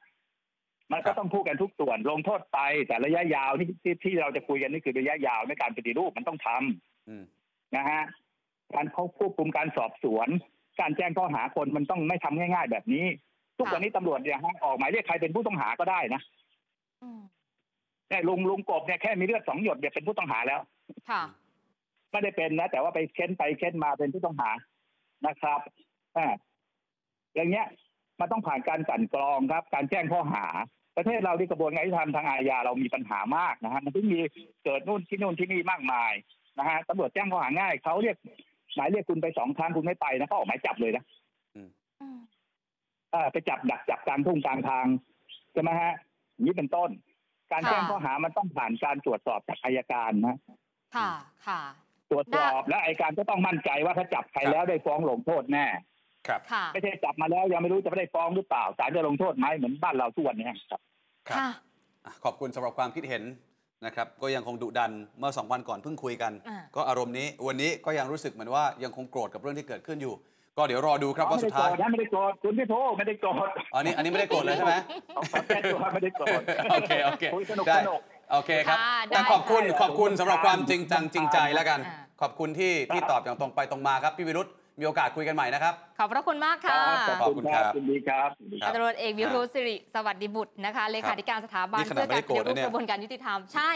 มันครัก็บต้องพูดกันทุกส่วนลงโทษไป แต่ระยะยาวนี่ที่ที่เราจะคุยกันนี่คือระยะยาวในการปฏิรูปมันต้องทอืมนะฮะการเขาควบคุมการสอบสวน การแจ้งข้อหาคนมันต้องไม่ทำง่าย ๆ แบบนี้ ทุกวันนี้ตำรวจเนี่ยฮะออกหมายเรียกใครเป็นผู้ต้องหาก็ได้นะอืมเนี่ยลุงลุงกบเนี่ยแค่มีเลือดสองหยดเนี่ยเป็นผู้ต้องหาแล้ว ค่ะไม่ได้เป็นนะแต่ว่าไปเค้นไปเค้นมาเป็นผู้ต้องหานะครับอ่าอย่างเงี้ยมันต้องผ่านการกลั่นกรองครับ การแจ้งข้อหา ประเทศเราที่กระบวนการยุติธรรมทางอาญาเรามีปัญหามากนะฮะมันถึงมีเกิดนู่นที่นู่นที่นี่มากมายนะฮะตำรวจแจ้งข้อหาง่ายเขาเรียก หมายเรียกคุณไปสองครั้งคุณไม่ไปนะเขาออกหมายจับเลยนะอืมเออไปจับดักจับกลางทุ่งกลางทางใช่ไหมฮะอย่างนี้เป็นต้น การแจ้งค่ะข้อหามันต้องผ่านการตรวจสอบจากอายการนะค่ะค่ะ ตรวจสอบและอายการก็ต้องมั่นใจว่าถ้าจับใครแล้วได้ฟ้องลงโทษแน่ครับค่ะไม่ใช่จับมาแล้วยังไม่รู้จะไม่ได้ฟ้องหรือเปล่าศาลจะลงโทษไหมเหมือนบ้านเราทุกวันนี้ครับครับค่ะอะ ขอบคุณสำหรับความคิดเห็น นะครับก็ยังคงดุดันเมื่อสองวันก่อนเพิ่งคุยกันอ่าก็อารมณ์นี้วันนี้ก็ยังรู้สึกเหมือนว่ายังคงโกรธกับเรื่องที่เกิดขึ้นอยู่ ก็เดี๋ยวรอดูครับว่าไม่สุได้ดโกรท้ายธนะไม่ได้โกรธคุณพี่โทไม่ได้โกรธอันนี้อันนี้ไม่ได้โกรธเลยใช่ไหมแค่ตัวไม่ได้โกรธโอเคโอเคคุยสนุกได้สนุกโอเคครับค่ะได้แต่ขอบคุณได้ขอบคุณสำหรับความจริงจังได้จริงใจแล้วกันอ่าขอบคุณที่ที่ตอบอย่างตรงไปตรงมาครับพี่วิรุธ มีโอกาสคุยกันใหม่นะครับ ขอบพระคุณมากค่ะขอบคุณครับยินดีครับยินดีคพัรันบตำรวจเอกวิรุธสิริสวัสดิบุตรนะคะเลขาธิการสถาบันนี่ขนาดเพื่อไม่การได้ปฏิรูปโกรธนะเนี่ยกระบวนการยุติธรรมใช่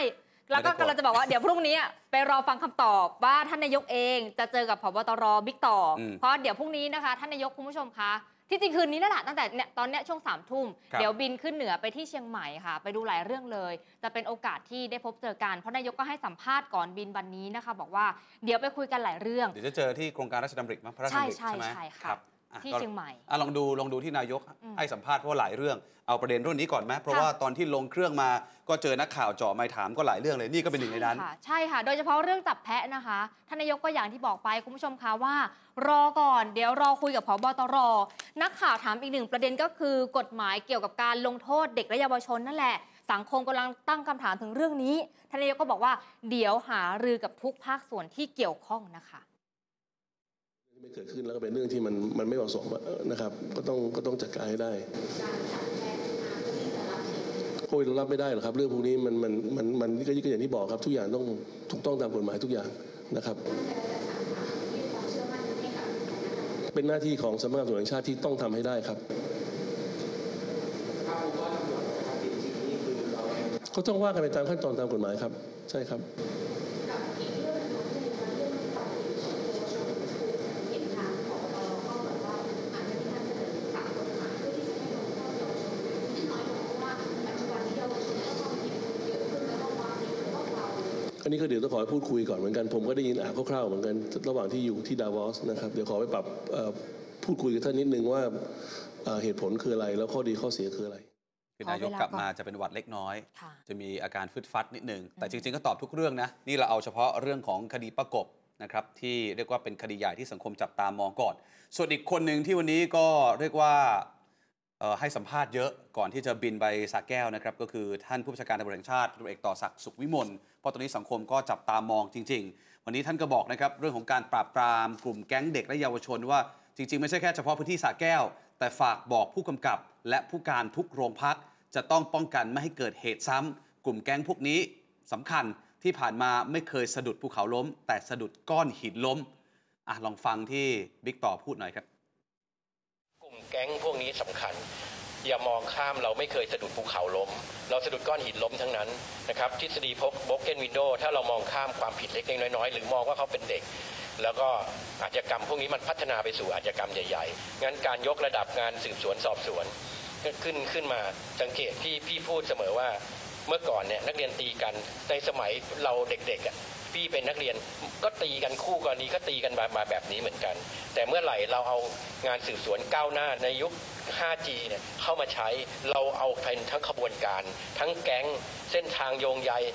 แล้วก็ไม่ได้โกรธกำลังจะบอกว่าเดี๋ยวพรุ่งนี้ไปรอฟังคำตอบว่าท่านนายกเองจะเจอกับผบตรบิ๊กต่ออมเพราะเดี๋ยวพรุ่งนี้นะคะท่านนายกคุณผู้ชมคะ ที่จริงคืนนี้นั่นแหละตั้งแต่เนี่ยตอนเนี้ยช่วงสามทุ่มครับ เดี๋ยวบินขึ้นเหนือไปที่เชียงใหม่ค่ะ ไปดูหลายเรื่องเลย จะเป็นโอกาสที่ได้พบเจอกันเพราะนายกก็ให้สัมภาษณ์ก่อนบินวันนี้นะคะ บอกว่าเดี๋ยวไปคุยกันหลายเรื่อง เดี๋ยวจะเจอที่โครงการราชดำริมั้งพระราชดำริใช่ใช่ไหมใช่ค่ะครับอะ ที่ก็เชียงใหม่อะลองดูลองดูที่นายกอืมให้สัมภาษณ์เพราะว่าหลายเรื่องเอาประเด็นเรื่องนี้ก่อนไหมเพราะค่ะว่าตอนที่ลงเครื่องมาก็เจอนักข่าวเจาะไมค์ถามก็หลายเรื่องเลยนี่ก็เป็นหนึ่งในนั้นค่ะใช่ค่ะ โดยเฉพาะเรื่องจับแพะนะคะท่านนายกก็อย่างที่บอกไปคุณผู้ชมคะว่า รอก่อนเดี๋ยวรอคุยกับพบตรนักข่าวถามอีกหนึ่งประเด็นก็คือกฎหมายเกี่ยวกับการลงโทษเด็กและเยาวชนนั่นแหละสังคมกำลังตั้งคำถามถึงเรื่องนี้ท่านนายกก็บอกว่า เดี๋ยวหารือกับทุกภาคส่วนที่เกี่ยวข้องนะคะที่ ไม่เกิดขึ้นแล้วก็เป็นเรื่องที่มันมันไม่เหมาะสมนะครับ ก็ต้องก็ต้องจัดการให้ได้โอ้ยเรารับไม่ได้หรอกครับ เรื่องพวกนี้มันมันมันมันก็ก็อย่างที่บอกครับ ทุกอย่างต้องถูกต้องตามกฎหมายทุกอย่างนะครับ เป็นหน้าที่ของสำนักงานตำรวจแห่งชาติที่ต้องทำให้ได้ครับก็ต้องว่ากันไปตามขั้นตอนตามกฎหมายครับ ใช่ครับ อันนี้ก็เดี๋ยวต้องขอให้พูดคุยก่อนเหมือนกัน ผมก็ได้ยินอ่านคร่าวๆเหมือนกัน ระหว่างที่อยู่ที่ดาวอสนะครับ เดี๋ยวขอไปปรับเอ่อพูดคุยกับท่านนิดนึงว่าเอ่อเหตุผลคืออะไร แล้วข้อดีข้อเสียคืออะไรคือนายกกลับมาจะเป็นหวัดเล็กน้อยค่ะจะมีอาการฟึดฟัดนิดหนึ่งแต่จริง ๆ ก็ตอบทุกเรื่องนะ นี่เราเอาเฉพาะเรื่องของคดีประกบนะครับที่เรียกว่าเป็นคดีใหญ่ที่สังคมจับตามองก่อน ส่วนอีกคนหนึ่งที่วันนี้ก็เรียกว่าเอ่อ ให้สัมภาษณ์เยอะก่อนที่จะบินไปสระแก้วนะครับ ก็คือท่านผู้บัญชาการตำรวจแห่งชาติพลเอกต่อศักดิ์สุขวิมลเพราะตอนนี้สังคมก็จับตามองจริง ๆ วันนี้ท่านก็บอกนะครับเรื่องของการปราบปรามกลุ่มแก๊งเด็กและเยาวชนว่าจริง ๆ ไม่ใช่แค่เฉพาะพื้นที่สระแก้ว แต่ฝากบอกผู้กำกับ และผู้การทุกโรงพัก จะต้องป้องกันไม่ให้เกิดเหตุซ้ำกลุ่มแก๊งพวกนี้สำคัญที่ผ่านมาไม่เคยสะดุดภูเขาล้ม แต่สะดุดก้อนหินล้มอะลองฟังที่บิ๊กต่อพูดหน่อยครับ แก๊งพวกนี้สำคัญ อย่ามองข้ามเราไม่เคยสะดุดภูเขาล้ม เราสะดุดก้อนหินล้มทั้งนั้นนะครับทฤษฎีพบบ็อกเกนวินโดถ้าเรามองข้ามความผิดเล็กๆน้อยๆ หรือมองว่าเขาเป็นเด็ก แล้วก็อาชญากรรมพวกนี้มันพัฒนาไปสู่อาชญากรรมใหญ่ๆงั้นการยกระดับงานสืบสวนสอบสวนขึ้นขึ้นมาสังเกตพี่พี่พูดเสมอว่าเมื่อก่อนเนี่ยนักเรียนตีกันในสมัยเราเด็กๆอะ พี่เป็นนักเรียนก็ตีกันคู่กรณีก็ตีกันมามาแบบนี้เหมือนกัน แต่เมื่อไหร่เราเอางานสืบสวนก้าวหน้าในยุค 5G เนี่ยเข้ามาใช้เราเอาเป็นทั้งขบวนการ ทั้งแก๊งเส้นทางโยงใยไ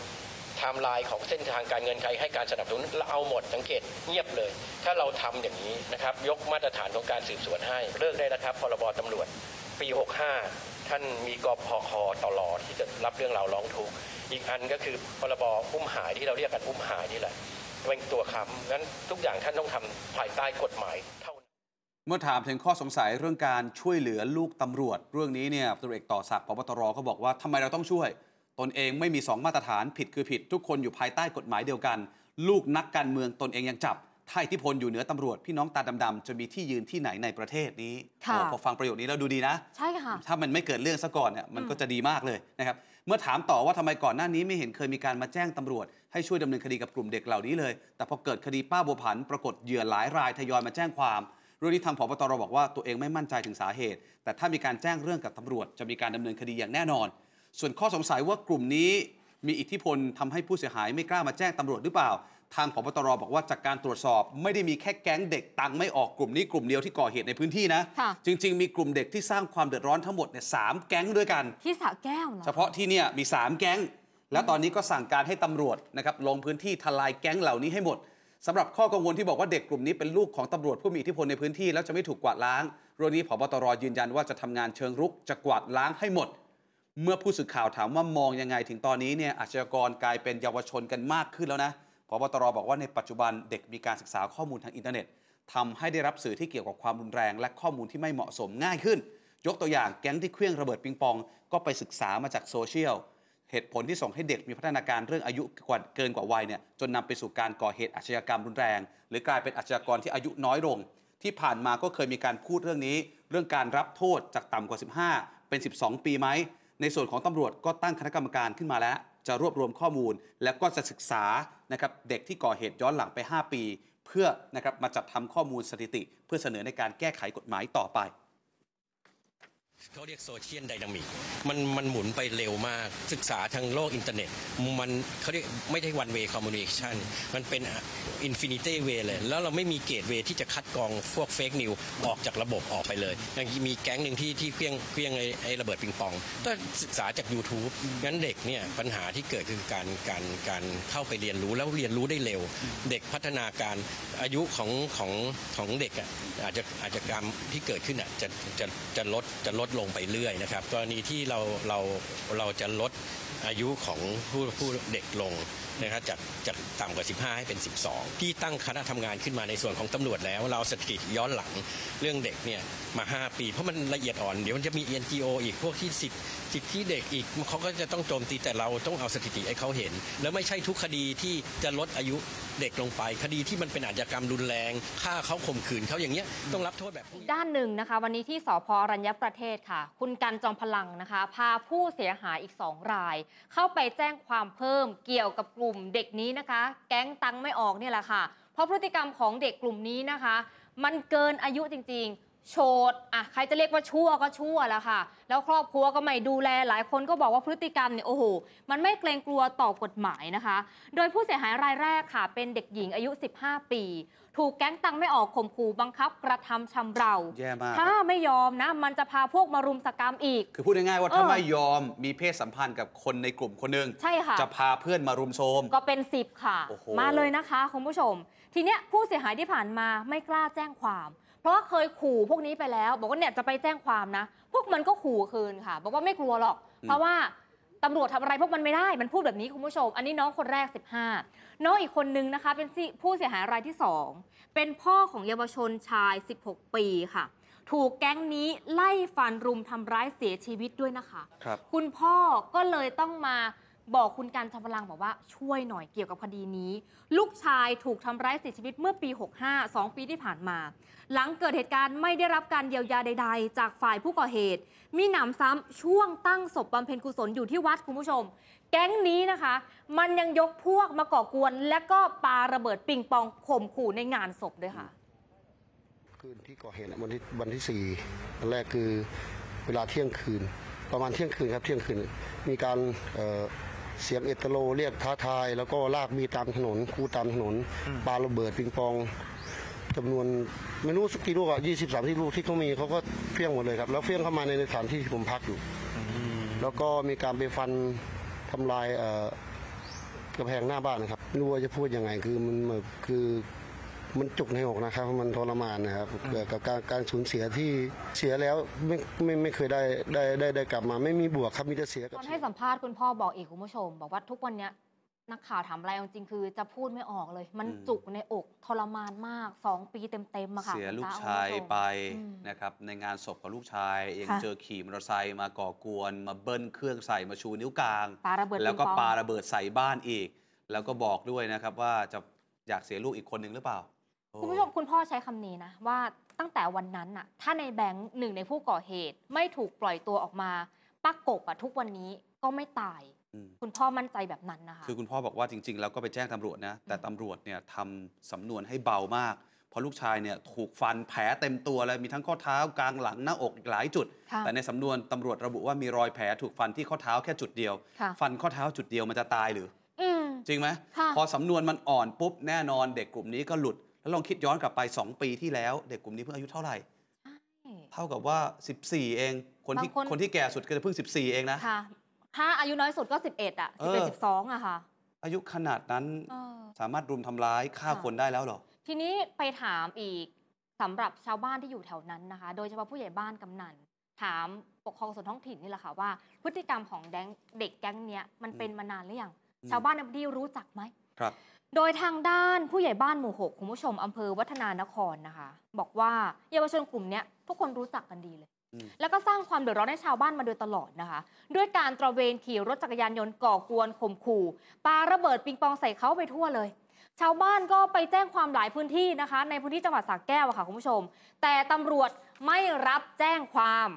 ทม์ไลน์ของเส้นทางการเงินใครให้การสนับสนุนเราเอาหมดสังเกตเงียบเลย ถ้าเราทำอย่างนี้นะครับยกมาตรฐานของการสืบสวนให้เลิกได้แล้วครับพรบตำรวจปี 65 ท่านมีกพคตลอดที่จะรับเรื่องราวร้องทุกข์อีกอันก็คือพรบอุ้มหายที่เราเรียกกันอุ้มหายนี่แหละเป็นตัวคำงั้นทุกอย่างท่านต้องทำภายใต้กฎหมายเท่านั้นเมื่อถามถึงข้อสงสัยเรื่องการช่วยเหลือลูกตำรวจ เรื่องนี้เนี่ยตำรวจเอกต่อศักดิ์พบตรก็บอกว่าทำไมเราต้องช่วย ตนเองไม่มี 2 มาตรฐานผิดคือผิด ทุกคนอยู่ภายใต้กฎหมายเดียวกัน ลูกนักการเมืองตนเองยังจับถ้าอิทธิพลอยู่เหนือตำรวจพี่น้องตาดำๆจะมีที่ยืนที่ไหนในประเทศนี้ค่ะโอ้พอฟังประโยคนี้แล้วดูดีนะ ใช่ค่ะ ถ้ามันไม่เกิดเรื่องซะก่อนเนี่ยมันอืมก็จะดีมากเลยนะครับ เมื่อถามต่อว่าทำไมก่อนหน้านี้ไม่เห็นเคยมีการมาแจ้งตำรวจ ให้ช่วยดำเนินคดีกับกลุ่มเด็กเหล่านี้เลย แต่พอเกิดคดีป้าบัวผัน ปรากฏเหยื่อหลายรายทยอยมาแจ้งความเรื่องนี้ทางผบตรบอกว่าตัวเองไม่มั่นใจถึงสาเหตุ แต่ถ้ามีการแจ้งเรื่องกับตำรวจ จะมีการดำเนินคดีอย่างแน่นอน ส่วนข้อสงสัยว่ากลุ่มนี้มีอิทธิพลทำให้ผู้เสียหายไม่กล้ามาแจ้งตำรวจหรือเปล่า ทางผบตรบอกว่าจากการตรวจสอบ ไม่ได้มีแค่แก๊งเด็กตังค์ไม่ออกกลุ่มนี้กลุ่มเดียวที่ก่อเหตุในพื้นที่นะค่ะจริง ๆ มีกลุ่มเด็กที่สร้างความเดือดร้อนทั้งหมดเนี่ยสามแก๊งด้วยกัน ที่สระแก้วเหรอเฉพาะที่เนี่ยมี 3 แก๊ง แล้วตอนนี้ก็สั่งการให้ตำรวจนะครับลงพื้นที่ทลายแก๊งเหล่านี้ให้หมดสำหรับข้อกังวลที่บอกว่าเด็กกลุ่มนี้เป็นลูกของตำรวจผู้มีอิทธิพลในพื้นที่แล้วจะไม่ถูกกวาดล้างเรื่องนี้ผบตรยืนยันว่าจะทำงานเชิงรุกจะกวาดล้างให้หมด เมื่อผู้สื่อข่าวถามว่ามองยังไงถึงตอนนี้เนี่ยอาชญากรกลายเป็นเยาวชนกันมากขึ้นแล้วนะผบตรบอกว่าในปัจจุบันเด็กมีการศึกษาข้อมูลทางอินเทอร์เน็ตทำให้ได้รับสื่อที่เกี่ยวกับความรุนแรง และข้อมูลที่ไม่เหมาะสมง่ายขึ้น ยกตัวอย่างแก๊งที่เคลื่องระเบิดปิงปอง ก็ไปศึกษามาจากโซเชียลเหตุผลที่ส่งให้เด็กมีพัฒนาการเรื่องอายุกว่าเกินกว่าวัยเนี่ยจนนำไปสู่การก่อเหตุอาชญากรรมรุนแรง หรือกลายเป็นอาชญากรที่อายุน้อยลง ที่ผ่านมาก็เคยมีการพูดเรื่องนี้ เรื่องการรับโทษจากต่ำกว่า 15 เป็น 12 ปีไหมในส่วนของตำรวจก็ตั้งคณะกรรมการขึ้นมาแล้ว จะรวบรวมข้อมูล แล้วก็จะศึกษานะครับเด็กที่ก่อเหตุย้อนหลังไป 5 ปี เพื่อนะครับมาจัดทำข้อมูลสถิติ เพื่อเสนอในการแก้ไขกฎหมายต่อไป เขาเรียก social dynamic มันมันหมุนไปเร็วมาก ศึกษาทางโลกอินเทอร์เน็ต มันเขาเรียกไม่ได้ one way communication มันเป็น infinity way เลย แล้วเราไม่มีเกตเวที่จะคัดกรองพวกเฟกนิวออกจากระบบออกไปเลยอย่างมีแก๊งหนึ่งที่ที่เครื่องเครื่องไอ้ไอ้ระเบิดปิงปอง ก็ศึกษาจาก YouTube งั้นเด็กเนี่ยปัญหาที่เกิดคือการการการเข้าไปเรียนรู้แล้วเรียนรู้ได้เร็ว เด็กพัฒนาการอายุของของของเด็กอะอาจจะอาจจะกรรมที่เกิดขึ้นอะจะจะจะลดจะลดลงไปเรื่อยนะครับกรณีที่เราเราเราจะลดอายุของผู้ผู้เด็กลงนะครับจากจากต่ำกว่า 15 ให้เป็น 12 ที่ตั้งคณะทำงานขึ้นมาในส่วนของตำรวจแล้ว เราสถิติย้อนหลังเรื่องเด็กเนี่ยมา 5 ปี เพราะมันละเอียดอ่อน เดี๋ยวมันจะมี NGO อีกพวกที่สิทธิสิทธิเด็กอีกเขาก็จะต้องโจมตีแต่เราต้องเอาสถิติให้เขาเห็น แล้วไม่ใช่ทุกคดีที่จะลดอายุเด็กลงไป คดีที่มันเป็นอาชญากรรมรุนแรงฆ่าเขาข่มขืนเขาอย่างเงี้ยต้องรับโทษแบบด้านหนึ่งนะคะ วันนี้ที่สพอรัญญประเทศค่ะ คุณกันจอมพลังนะคะ พาผู้เสียหายอีก2ราย เข้าไปแจ้งความเพิ่มเกี่ยวกับกลุ่มเด็กนี้นะคะ แก๊งตังไม่ออกเนี่ยแหละค่ะ เพราะพฤติกรรมของเด็กกลุ่มนี้นะคะ มันเกินอายุจริงๆ โฉดอะใครจะเรียกว่าชั่วก็ชั่วแล้วค่ะ แล้วครอบครัวก็ไม่ดูแลหลายคนก็บอกว่าพฤติกรรมเนี่ยโอ้โห มันไม่เกรงกลัวต่อกฎหมายนะคะ โดยผู้เสียหายรายแรกค่ะ เป็นเด็กหญิงอายุ 15 ปี ถูกแก๊งตังไม่ออกข่มขู่บังคับกระทำชำเราแย่มาก ถ้าไม่ยอมนะ มันจะพาพวกมารุมสกรรมอีก คือพูดง่ายๆว่าถ้าเออไม่ยอมมีเพศสัมพันธ์กับคนในกลุ่มคนหนึ่งใช่ค่ะจะพาเพื่อนมารุมโทรมก็เป็นสิบค่ะโอ้โหมาเลยนะคะคุณผู้ชม ทีเนี้ยผู้เสียหายที่ผ่านมาไม่กล้าแจ้งความ เพราะว่าเคยขู่พวกนี้ไปแล้ว บอกว่าเนี่ยจะไปแจ้งความนะ พวกมันก็ขู่คืนค่ะ บอกว่าไม่กลัวหรอก เพราะว่าตำรวจทำอะไรพวกมันไม่ได้ มันพูดแบบนี้คุณผู้ชม อันนี้น้องคนแรก 15 น้องอีกคนนึงนะคะ เป็นผู้เสียหายรายที่ 2 เป็นพ่อของเยาวชนชาย 16 ปีค่ะ ถูกแก๊งนี้ไล่ฟันรุมทำร้ายเสียชีวิตด้วยนะคะครับคุณพ่อก็เลยต้องมา บอกคุณการจอมพลังบอกว่าช่วยหน่อยเกี่ยวกับคดีนี้ ลูกชายถูกทำร้ายเสียชีวิตเมื่อปี 65 2 ปีที่ผ่านมา หลังเกิดเหตุการณ์ไม่ได้รับการเยียวยาใด ๆ จากฝ่ายผู้ก่อเหตุ มีหนำซ้ำช่วงตั้งศพบำเพ็ญกุศลอยู่ที่วัดคุณผู้ชม แก๊งนี้นะคะ มันยังยกพวกมาก่อกวน และก็ปาระเบิดปิงปองข่มขู่ในงานศพด้วยค่ะคืนที่ก่อเหตุวันที่วันที่สี่วันแรกคือเวลาเที่ยงคืน ประมาณเที่ยงคืนครับเที่ยงคืนมีการ เอ่อเสียงเอตโลเรียกท้าทาย แล้วก็ลากมีดตามถนนคูตามถนนปาระเบิดปิงปองจำนวนไม่รู้สักกี่ลูกอะยี่สิบสามที่ลูกที่เขามีเขาก็เฟี้ยงหมดเลยครับ แล้วเฟี้ยงเข้ามาในสถานที่ที่ผมพักอยู่ แล้วก็มีการไปฟันทำลายเอ่อกระแพงหน้าบ้านนะครับไม่รู้ว่าจะพูดยังไงคือมันแบบคือ มันจุกในอกนะครับ มันทรมานนะครับเกี่ยวกับการการสูญเสียที่เสียแล้วไม่ไม่ไม่เคยได้ได้ได้ได้กลับมา ไม่มีบวกครับมีแต่เสียกับตอนให้สัมภาษณ์คุณพ่อบอกอีกคุณผู้ชม บอกว่าทุกวันเนี้ยนักข่าวถามอะไรเอาจริงๆคือจะพูดไม่ออกเลย มันอืมจุกในอกทรมานมากสองปีเต็มๆอะค่ะเสียคุณลูกตชายคุณผู้มไปอืมนะครับในงานศพของลูกชายยังค่ะเจอขี่มอเตอร์ไซค์มาก่อกวน มาเบิ้ลเครื่องใส่มาชูนิ้วกลางปาระเบิดแล้วก็ปิงปองปาระเบิดใส่บ้านอีก แล้วก็บอกด้วยนะครับว่าจะอยากเสียลูกอีกคนหนึ่งหรือเปล่าโอ้ คุณผู้ชมคุณพ่อใช้คำนี้นะ ว่าตั้งแต่วันนั้นน่ะ ถ้าในแบงค์หนึ่งในผู้ก่อเหตุไม่ถูกปล่อยตัวออกมาป้ากบอะทุกวันนี้ก็ไม่ตายอืมคุณพ่อมั่นใจแบบนั้นนะคะ คือคุณพ่อบอกว่าจริง ๆ แล้วก็ไปแจ้งตำรวจนะ แต่ตำรวจเนี่ยทำสำนวนให้เบามาก เพราะลูกชายเนี่ยถูกฟันแผลเต็มตัวเลยมีทั้งข้อเท้ากลางหลังหน้าอกอีกหลายจุดค่ะแต่ในสำนวนตำรวจระบุว่ามีรอยแผลถูกฟันที่ข้อเท้าแค่จุดเดียวค่ะฟันข้อเท้าจุดเดียวมันจะตายหรืออืมจริงไหมค่ะพอสำนวนมันอ่อนปุ๊บแน่นอนเด็กกลุ่มนี้ก็หลุด แล้วลองคิดย้อนกลับไป 2 ปีที่แล้ว เด็กกลุ่มนี้เพิ่งอายุเท่าไหร่ เท่ากับว่า 14 เอง คนที่บางคน คนที่แก่สุดก็จะเพิ่ง 14 เองนะ ค่ะ ถ้าอายุน้อยสุดก็ 11 อะ เออ 11 12อะค่ะอายุขนาดนั้นเออ สามารถรุมทำร้ายฆ่าค่ะ คนได้แล้วเหรอ ทีนี้ไปถามอีกสำหรับชาวบ้านที่อยู่แถวนั้นนะคะ โดยเฉพาะผู้ใหญ่บ้านกำนัน ถามปกครองส่วนท้องถิ่นนี่แหละค่ะว่า พฤติกรรมของแดงเด็กแก๊งเนี้ยมันเป็นมานานหรือยังอืม ชาวบ้านในพื้นที่รู้จักไหม ครับ โดยทางด้านผู้ใหญ่บ้านหมู่หกคุณผู้ชมอำเภอวัฒนานครนะคะ บอกว่าเยาวชนกลุ่มเนี้ยทุกคนรู้จักกันดีเลยอืมแล้วก็สร้างความเดือดร้อนให้ชาวบ้านมาโดยตลอดนะคะ ด้วยการตระเวนขี่รถจักรยานยนต์ก่อกวนข่มขู่ปาระเบิดปิงปองใส่เขาไปทั่วเลย ชาวบ้านก็ไปแจ้งความหลายพื้นที่นะคะ ในพื้นที่จังหวัดสระแก้วอะค่ะคุณผู้ชม แต่ตำรวจไม่รับแจ้งความ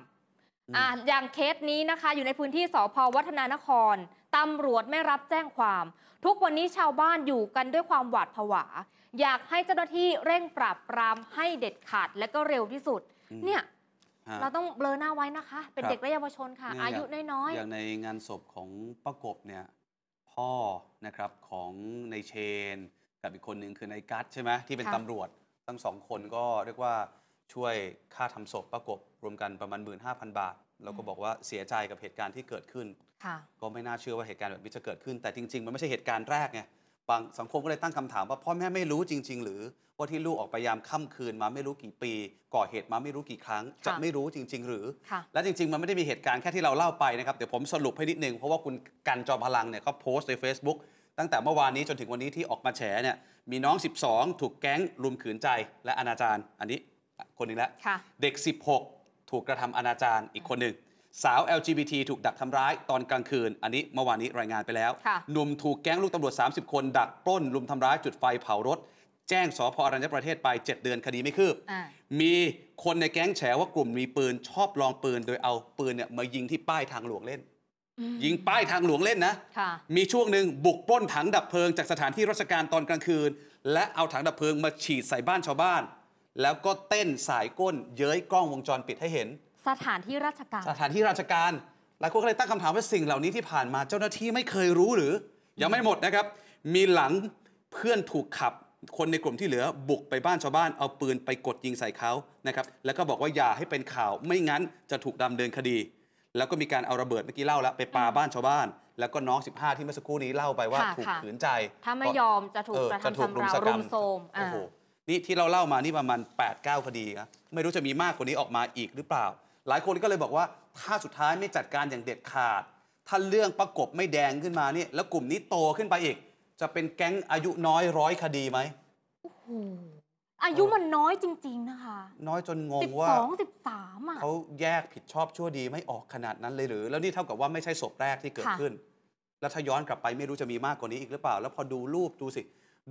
อืมอะอย่างเคสนี้นะคะ อยู่ในพื้นที่สพวัฒนานครตำรวจไม่รับแจ้งความ ทุกวันนี้ชาวบ้านอยู่กันด้วยความหวาดผวา อยากให้เจ้าหน้าที่เร่งปราบปรามให้เด็ดขาดและก็เร็วที่สุดอืมเนี่ยฮะเราต้องเบลอหน้าไว้นะคะ เป็นครับเด็กและเยาวชนค่ะเนี่ยอายุน้อยอย่างในงานศพของป้ากบเนี่ยพ่อนะครับของในเชน กับอีกคนหนึ่งคือในกัสใช่ไหมที่เป็นค่ะตำรวจทั้งสองคนก็เรียกว่าช่วยค่าทำศพป้ากบรวมกันประมาณ 15,000 บาท แล้วก็บอกว่าเสียใจกับเหตุการณ์ที่เกิดขึ้นๆค่ะ ก็ไม่น่าเชื่อว่าเหตุการณ์แบบนี้จะเกิดขึ้น แต่จริง ๆ มันไม่ใช่เหตุการณ์แรกไงบางสังคมก็เลยตั้งคำถามว่าพ่อแม่ไม่รู้จริง ๆ หรือว่าที่ลูกออกไปยามค่ำคืนมาไม่รู้กี่ปี ก่อเหตุมาไม่รู้กี่ครั้ง จะค่ะไม่รู้จริง ๆ หรือค่ะและจริง ๆ มันไม่ได้มีเหตุการณ์แค่ที่เราเล่าไปนะครับ เดี๋ยวผมสรุปให้นิดนึง เพราะว่าคุณกันจอมพลังเนี่ยเขาโพสต์ใน Facebook ตั้งแต่เมื่อวานนี้จนถึงวันนี้ที่ออกมาแฉเนี่ยมีน้อง 12 ถูกแก๊งลุมขืนใจและอนาจารอันนี้คนหนึงแล้วค่ะเด็ก 16 ถูกกระทำอนาจารอีกคนหนึ่ง สาว LGBT ถูกดักทำร้ายตอนกลางคืน อันนี้เมื่อวานนี้รายงานไปแล้วค่ะหนุ่มถูกแก๊งลูกตำรวจ 30 คน ดักปล้น ลุมทำร้ายจุดไฟเผารถ แจ้งสพอรัญญประเทศไป 7 เดือนคดีไม่คืบอ่ามีคนในแก๊งแฉว่ากลุ่มมีปืนชอบลองปืน โดยเอาปืนเนี่ยมายิงที่ป้ายทางหลวงเล่นอืมยิงป้ายทางหลวงเล่นนะค่ะมีช่วงหนึ่งบุกปล้นถังดับเพลิงจากสถานที่ราชการตอนกลางคืน และเอาถังดับเพลิงมาฉีดใส่บ้านชาวบ้าน แล้วก็เต้นสายก้นเย้ยกล้องวงจรปิดให้เห็น สถานที่ราชการ สถานที่ราชการ หลายคนก็เลยตั้งคำถามว่าสิ่งเหล่านี้ที่ผ่านมาเจ้าหน้าที่ไม่เคยรู้หรือ ยังไม่หมดนะครับ มีหลังเพื่อนถูกขับ คนในกลุ่มที่เหลือบุกไปบ้านชาวบ้านเอาปืนไปกดยิงใส่เขานะครับแล้วก็บอกว่าอย่าให้เป็นข่าวไม่งั้นจะถูกดำเนินคดี แล้วก็มีการเอาระเบิดเมื่อกี้เล่าแล้วไปปาบ้านชาวบ้าน แล้วก็น้อง 15 ที่เมื่อสักครู่นี้เล่าไปว่าค่ะถูกค่ะ ขืนใจถ้าไม่ยอมจะถูกเออกระจะทำถูกชำรุมเราสกรรุรมม โทรมอ่า โอ้โห นี่ที่เราเล่ามานี่ประมาณ8 9คดีนะไม่รู้จะมีมากกว่านี้ออกมาอีกหรือเปล่า หลายคนก็เลยบอกว่าถ้าสุดท้ายไม่จัดการอย่างเด็ดขาด ถ้าเรื่องประกบไม่แดงขึ้นมาเนี่ยแล้วกลุ่มนี้โตขึ้นไปอีก จะเป็นแก๊งอายุน้อยร้อยคดีไหมโอ้โหอายุมันน้อยจริง ๆ นะคะ น้อยจนงงสิบว่าสองสิบสามอะเขาแยกผิดชอบชั่วดีไม่ออกขนาดนั้นเลยหรือ แล้วนี่เท่ากับว่าไม่ใช่ศพแรกที่เกิดค่ะขึ้น แล้วถ้าย้อนกลับไปไม่รู้จะมีมากกว่านี้อีกหรือเปล่า แล้วพอดูรูปดูสิ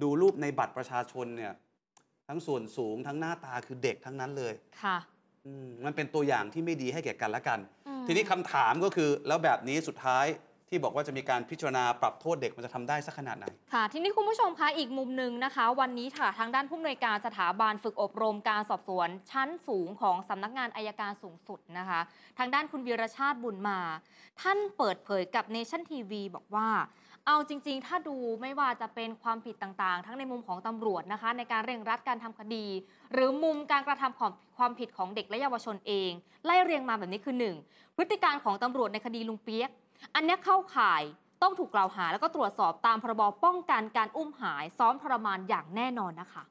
ดูรูปในบัตรประชาชนเนี่ย ทั้งส่วนสูงทั้งหน้าตาคือเด็กทั้งนั้นเลยค่ะอื มมันเป็นตัวอย่างที่ไม่ดีให้แก่กันและกันอืมทีนี้คำถามก็คือแล้วแบบนี้สุดท้ายที่บอกว่าจะมีการพิจารณาปรับโทษเด็กมันจะทำได้สักขนาดไหน ค่ะ ทีนี้คุณผู้ชมคะอีกมุมหนึ่งนะคะ วันนี้ค่ะทางด้านผู้อำนวยการสถาบันฝึกอบรมการสอบสวน ชั้นสูงของสำนักงานอายการสูงสุดนะคะ ทางด้านคุณวีรชาติบุญมา ท่านเปิดเผยกับเนชั่นทีวีบอกว่า เอาจริง ๆ ถ้าดูไม่ว่าจะเป็นความผิดต่างๆ ทั้งในมุมของตำรวจนะคะ ในการเร่งรัดการทำคดี หรือมุมการกระทำของความผิดของเด็กและเยาวชนเอง ไล่เรียงมาแบบนี้คือ 1. พฤติการของตำรวจในคดีลุงเปียก อันเนี้ยเข้าข่ายต้องถูกกล่าวหา แล้วก็ตรวจสอบตามพรบป้องกันการอุ้มหาย ซ้อมทรมานอย่างแน่นอนนะคะ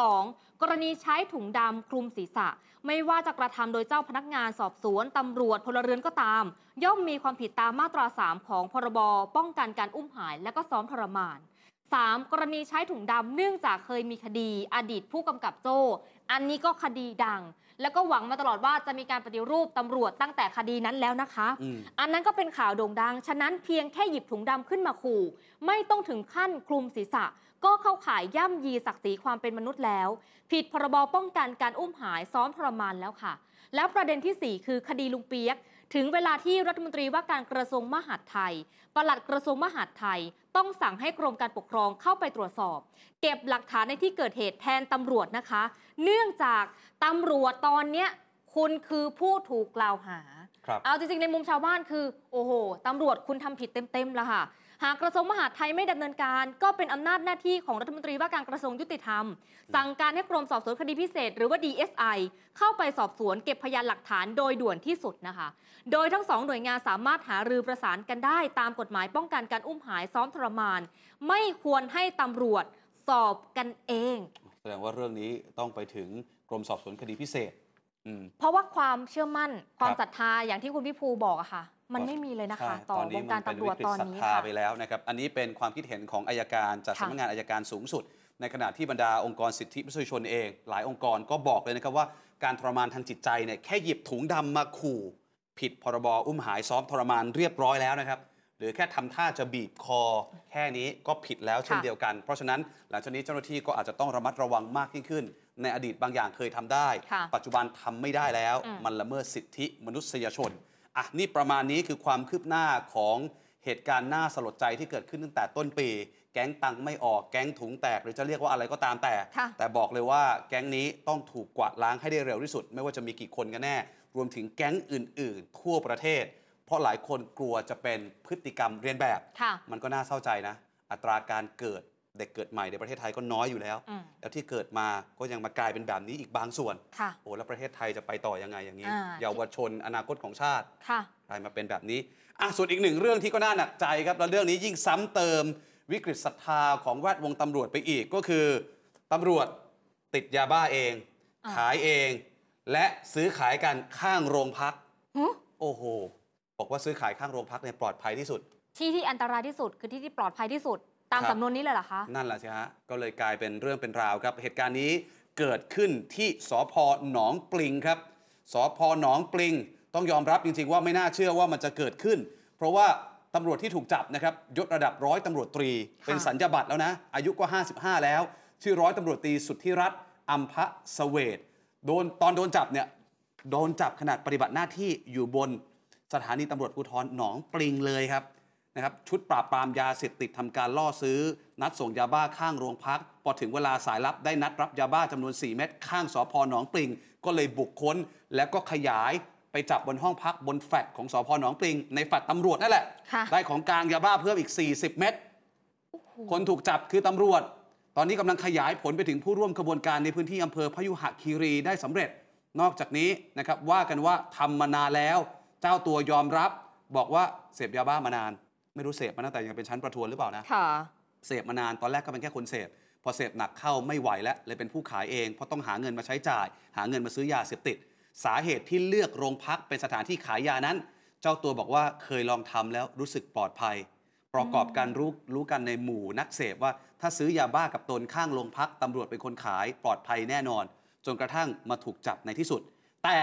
2. กรณีใช้ถุงดำคลุมศีรษะ ไม่ว่าจะกระทำโดยเจ้าพนักงานสอบสวนตำรวจพลเรือนก็ตาม ย่อมมีความผิดตามมาตรา 3 ของพรบป้องกันการอุ้มหายและก็ซ้อมทรมาน 3. กรณีใช้ถุงดำเนื่องจากเคยมีคดีอดีตผู้กำกับโจ้ อันนี้ก็คดีดัง แล้วก็หวังมาตลอดว่าจะมีการปฏิรูปตำรวจตั้งแต่คดีนั้นแล้วนะคะอืมอันนั้นก็เป็นข่าวโด่งดัง ฉะนั้นเพียงแค่หยิบถุงดำขึ้นมาขู่ ไม่ต้องถึงขั้นคลุมศีรษะ ก็เข้าข่ายย่ำยีศักดิ์ศรีความเป็นมนุษย์แล้ว ผิดพรบป้องกันการอุ้มหายซ้อมทรมานแล้วค่ะ แล้วประเด็นทีสี่ 4 คือคดีลุงเปียก ถึงเวลาที่รัฐมนตรีว่าการกระทรวงมหาดไทย ปลัดกระทรวงมหาดไทย ต้องสั่งให้กรมการปกครองเข้าไปตรวจสอบ เก็บหลักฐานในที่เกิดเหตุแทนตำรวจนะคะ เนื่องจากตำรวจตอนเนี้ยคุณคือผู้ถูกกล่าวหาครับเอาจริงๆ ในมุมชาวบ้านคือ โอ้โหตำรวจคุณทำผิดเต็มๆแล้วค่ะ หากกระทรวงมหาดไทยไม่ดำเนินการ ก็เป็นอำนาจหน้าที่ของรัฐมนตรีว่าการกระทรวงยุติธรรม สั่งการให้กรมสอบสวนคดีพิเศษ หรือว่า DSI เข้าไปสอบสวนเก็บพยานหลักฐานโดยด่วนที่สุดนะคะ โดยทั้งสองหน่วยงานสามารถหารือประสานกันได้ ตามกฎหมายป้องกันการอุ้มหายซ้อมทรมาน ไม่ควรให้ตำรวจสอบกันเอง แสดงว่าเรื่องนี้ต้องไปถึงกรมสอบสวนคดีพิเศษอืมเพราะว่าความเชื่อมั่นความครับศรัทธาอย่างที่คุณพี่ภูบอกอะค่ะ มันไม่มีเลยนะคะใช่ต่อตอนวนี้งมัการนเป็นตำรวจวิกฤตตอนศรัทนี้ธาค่ะไปแล้วนะครับ อันนี้เป็นความคิดเห็นของอายการจากค่ะสำนักงานอายการสูงสุด ในขณะที่บรรดาองค์กรสิทธิมนุษยชนเอง หลายองค์กรก็บอกเลยนะครับว่าการทรมานทางจิตใจเนี่ยแค่หยิบถุงดำมาขู่ ผิดพรบอุ้มหายซ้อมทรมานเรียบร้อยแล้วนะครับหรือแค่ทำท่าจะบีบคอ แค่นี้ก็ผิดแล้วเช่นค่ะเดียวกัน เพราะฉะนั้นหลังจากนี้เจ้าหน้าที่ก็อาจจะต้องระมัดระวังมากยิ่งขึ้น ในอดีตบางอย่างเคยทำได้ค่ะปัจจุบันทำไม่ได้แล้วอืมมันละเมิดสิทธิมนุษยชน อะนี่ประมาณนี้คือความคืบหน้าของเหตุการณ์น่าสลดใจที่เกิดขึ้นตั้งแต่ต้นปี แก๊งตังค์ไม่ออกแก๊งถุงแตก หรือจะเรียกว่าอะไรก็ตามแต่ค่ะแต่บอกเลยว่าแก๊งนี้ต้องถูกกวาดล้างให้ได้เร็วที่สุด ไม่ว่าจะมีกี่คนกันแน่ รวมถึงแก๊งอื่น ๆ ทั่วประเทศ เพราะหลายคนกลัวจะเป็นพฤติกรรมเรียนแบบค่ะมันก็น่าเศร้าใจนะ อัตราการเกิด เด็กเกิดใหม่ในประเทศไทยก็น้อยอยู่แล้วอืมแล้วที่เกิดมาก็ยังมากลายเป็นแบบนี้อีกบางส่วนค่ะโอ้แล้วประเทศไทยจะไปต่อยังไงอย่างนี้อ่าเยาวชนอนาคตของชาติค่ะกลายมาเป็นแบบนี้อะส่วนอีกหนึ่งเรื่องที่ก็น่าหนักใจครับแล้วเรื่องนี้ยิ่งซ้ำเติมวิกฤตศรัทธาของแวดวงตำรวจไปอีกก็คือตำรวจติดยาบ้าเองอ่าขายเอง และซื้อขายกันข้างโรงพักหึโอ้โหบอกว่าซื้อขายข้างโรงพักเนี่ยปลอดภัยที่สุด ที่ที่อันตรายที่สุดคือที่ที่ปลอดภัยที่สุด ตามครับ สำนวนนี้เลยเหรอคะ นั่นแหละสิฮะ ก็เลยกลายเป็นเรื่องเป็นราวครับ เหตุการณ์นี้เกิดขึ้นที่สพหนองปลิงครับสพหนองปลิง ต้องยอมรับจริงๆว่าไม่น่าเชื่อว่ามันจะเกิดขึ้น เพราะว่าตำรวจที่ถูกจับนะครับยศระดับร้อยตำรวจตรีเป็นสัญญาบัตรแล้วนะ อายุก็ 55 แล้ว ชื่อร้อยตำรวจตรีสุทธิรัตน์อัมพะเสเวตโดนตอนโดนจับเนี่ยโดนจับขนาดปฏิบัติหน้าที่อยู่บนสถานีตำรวจภูธรหนองปลิงเลยครับ นะครับชุดปราบปรามยาเสพติดทำการล่อซื้อ นัดส่งยาบ้าข้างโรงพัก พอถึงเวลาสายลับได้นัดรับยาบ้าจำนวน 4 เม็ดข้างสพหนองปลิง ก็เลยบุกค้น แล้วก็ขยายไปจับบนห้องพักบนแฟลตของสพหนองปลิง ในแฟลตตำรวจนั่นแหละค่ะได้ของกลางยาบ้าเพิ่มอีก 40 เม็ดคนถูกจับคือตำรวจ ตอนนี้กำลังขยายผลไปถึงผู้ร่วมขบวนการในพื้นที่อำเภอพยุหคีรีได้สำเร็จ นอกจากนี้นะครับว่ากันว่าทำมานานแล้ว เจ้าตัวยอมรับบอกว่าเสพยาบ้ามานาน ไม่รู้เสพมาตั้งแต่ยังเป็นชั้นประทวนหรือเปล่านะค่ะ เสพมานานตอนแรกก็เป็นแค่คนเสพพอเสพหนักเข้าไม่ไหวแล้วเลยเป็นผู้ขายเองเพราะต้องหาเงินมาใช้จ่าย หาเงินมาซื้อยาเสพติด สาเหตุที่เลือกโรงพักเป็นสถานที่ขายยานั้น เจ้าตัวบอกว่าเคยลองทำแล้วรู้สึกปลอดภัย ประกอบกันรู้รู้กันในหมู่นักเสพว่าถ้าซื้อยาบ้ากับตนข้างโรงพักตำรวจเป็นคนขายปลอดภัยแน่นอน จนกระทั่งมาถูกจับในที่สุด แต่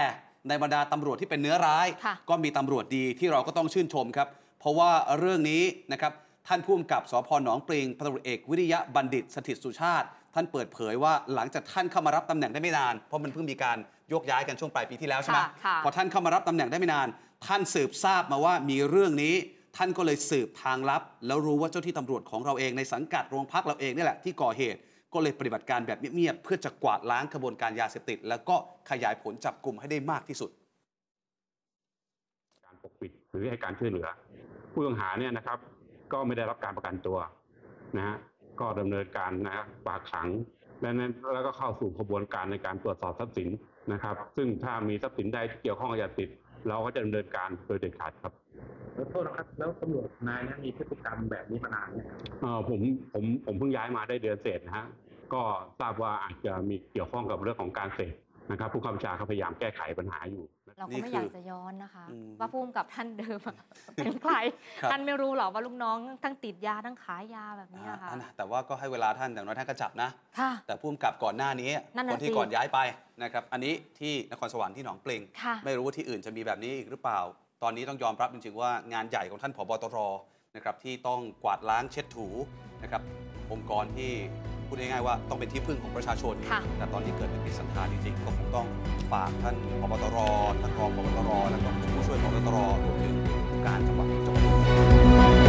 ในบรรดาตำรวจที่เป็นเนื้อร้ายค่ะก็มีตำรวจดีที่เราก็ต้องชื่นชมครับ เพราะว่าเรื่องนี้นะครับท่านผู้กำกับสพหนองปริงพันตำรวจเอกวิริยะบัณฑิตสถิตสุชาติ ท่านเปิดเผยว่าหลังจากท่านเข้ามารับตำแหน่งได้ไม่นาน เพราะมันเพิ่งมีการโยกย้ายกันช่วงปลายปีที่แล้วใช่ไหมค่ะค่ะพอท่านเข้ามารับตำแหน่งได้ไม่นาน ท่านสืบทราบมาว่ามีเรื่องนี้ ท่านก็เลยสืบทางลับ แล้วรู้ว่าเจ้าที่ตำรวจของเราเองในสังกัดโรงพักเราเองนี่แหละที่ก่อเหตุก็เลยปฏิบัติการแบบเงียบๆเพื่อจะกวาดล้างกระบวนการยาเสพติด แล้วก็ขยายผลจับกลุ่มให้ได้มากที่สุด การปกปิดหรือให้การช่วยเหลือ ผู้ต้องหาเนี่ยนะครับ ก็ไม่ได้รับการประกันตัวนะฮะก็ดำเนินการนะฮะฝากขังและนั้นแล้วก็เข้าสู่กระบวนการในการตรวจสอบทรัพย์สินนะครับ ซึ่งถ้ามีทรัพย์สินใดที่เกี่ยวข้องกับยาเสพติด เราก็จะดำเนินการโดยเด็ดขาดครับแล้วโทษนะครับแล้วตำรวจนายเนี้มีพฤติกรรมแบบนี้มานานเนี่ยงครับเอ่อผมผมผมเพิ่งย้ายมาได้เดือนเศษนะฮะก็ทราบว่าอาจจะมีเกี่ยวข้องกับเรื่องของการเสพนะครับ ผู้ข้าราชการเขาพยายามแก้ไขปัญหาอยู่ เราก็นี่ไม่คืออยากจะย้อนนะคะอืมว่าพุ่มกับท่านเดิมอะเป็นใครครับท่านไม่รู้หรอกว่าลูกน้องทั้งติดยาทั้งขายยาแบบนี้อ่าค่ะอันนะแต่ว่าก็ให้เวลาท่านอย่างน้อยท่านก็จับนะค่ะแต่ผู้กำกับก่อนหน้านี้นั่นน่ะคนที่สิก่อนย้ายไปนะครับอันนี้ที่นครสวรรค์ที่หนองปลิงค่ะไม่รู้ว่าที่อื่นจะมีแบบนี้อีกหรือเปล่า ตอนนี้ต้องยอมรับจริงๆว่างานใหญ่ของท่านผบตรนะครับที่ต้องกวาดล้างเช็ดถูนะครับองค์กรที่ พูดง่ายๆว่าต้องเป็นที่พึ่งของประชาชนแต่ตอนนี้เกิดเป็นปีสันทานจริงๆ ก็คงต้องฝากท่านพบตรท่านรองพบตรแล้วก็ผู้ช่วยพบตรรวมถึงผู้การจังหวัดจังหวัด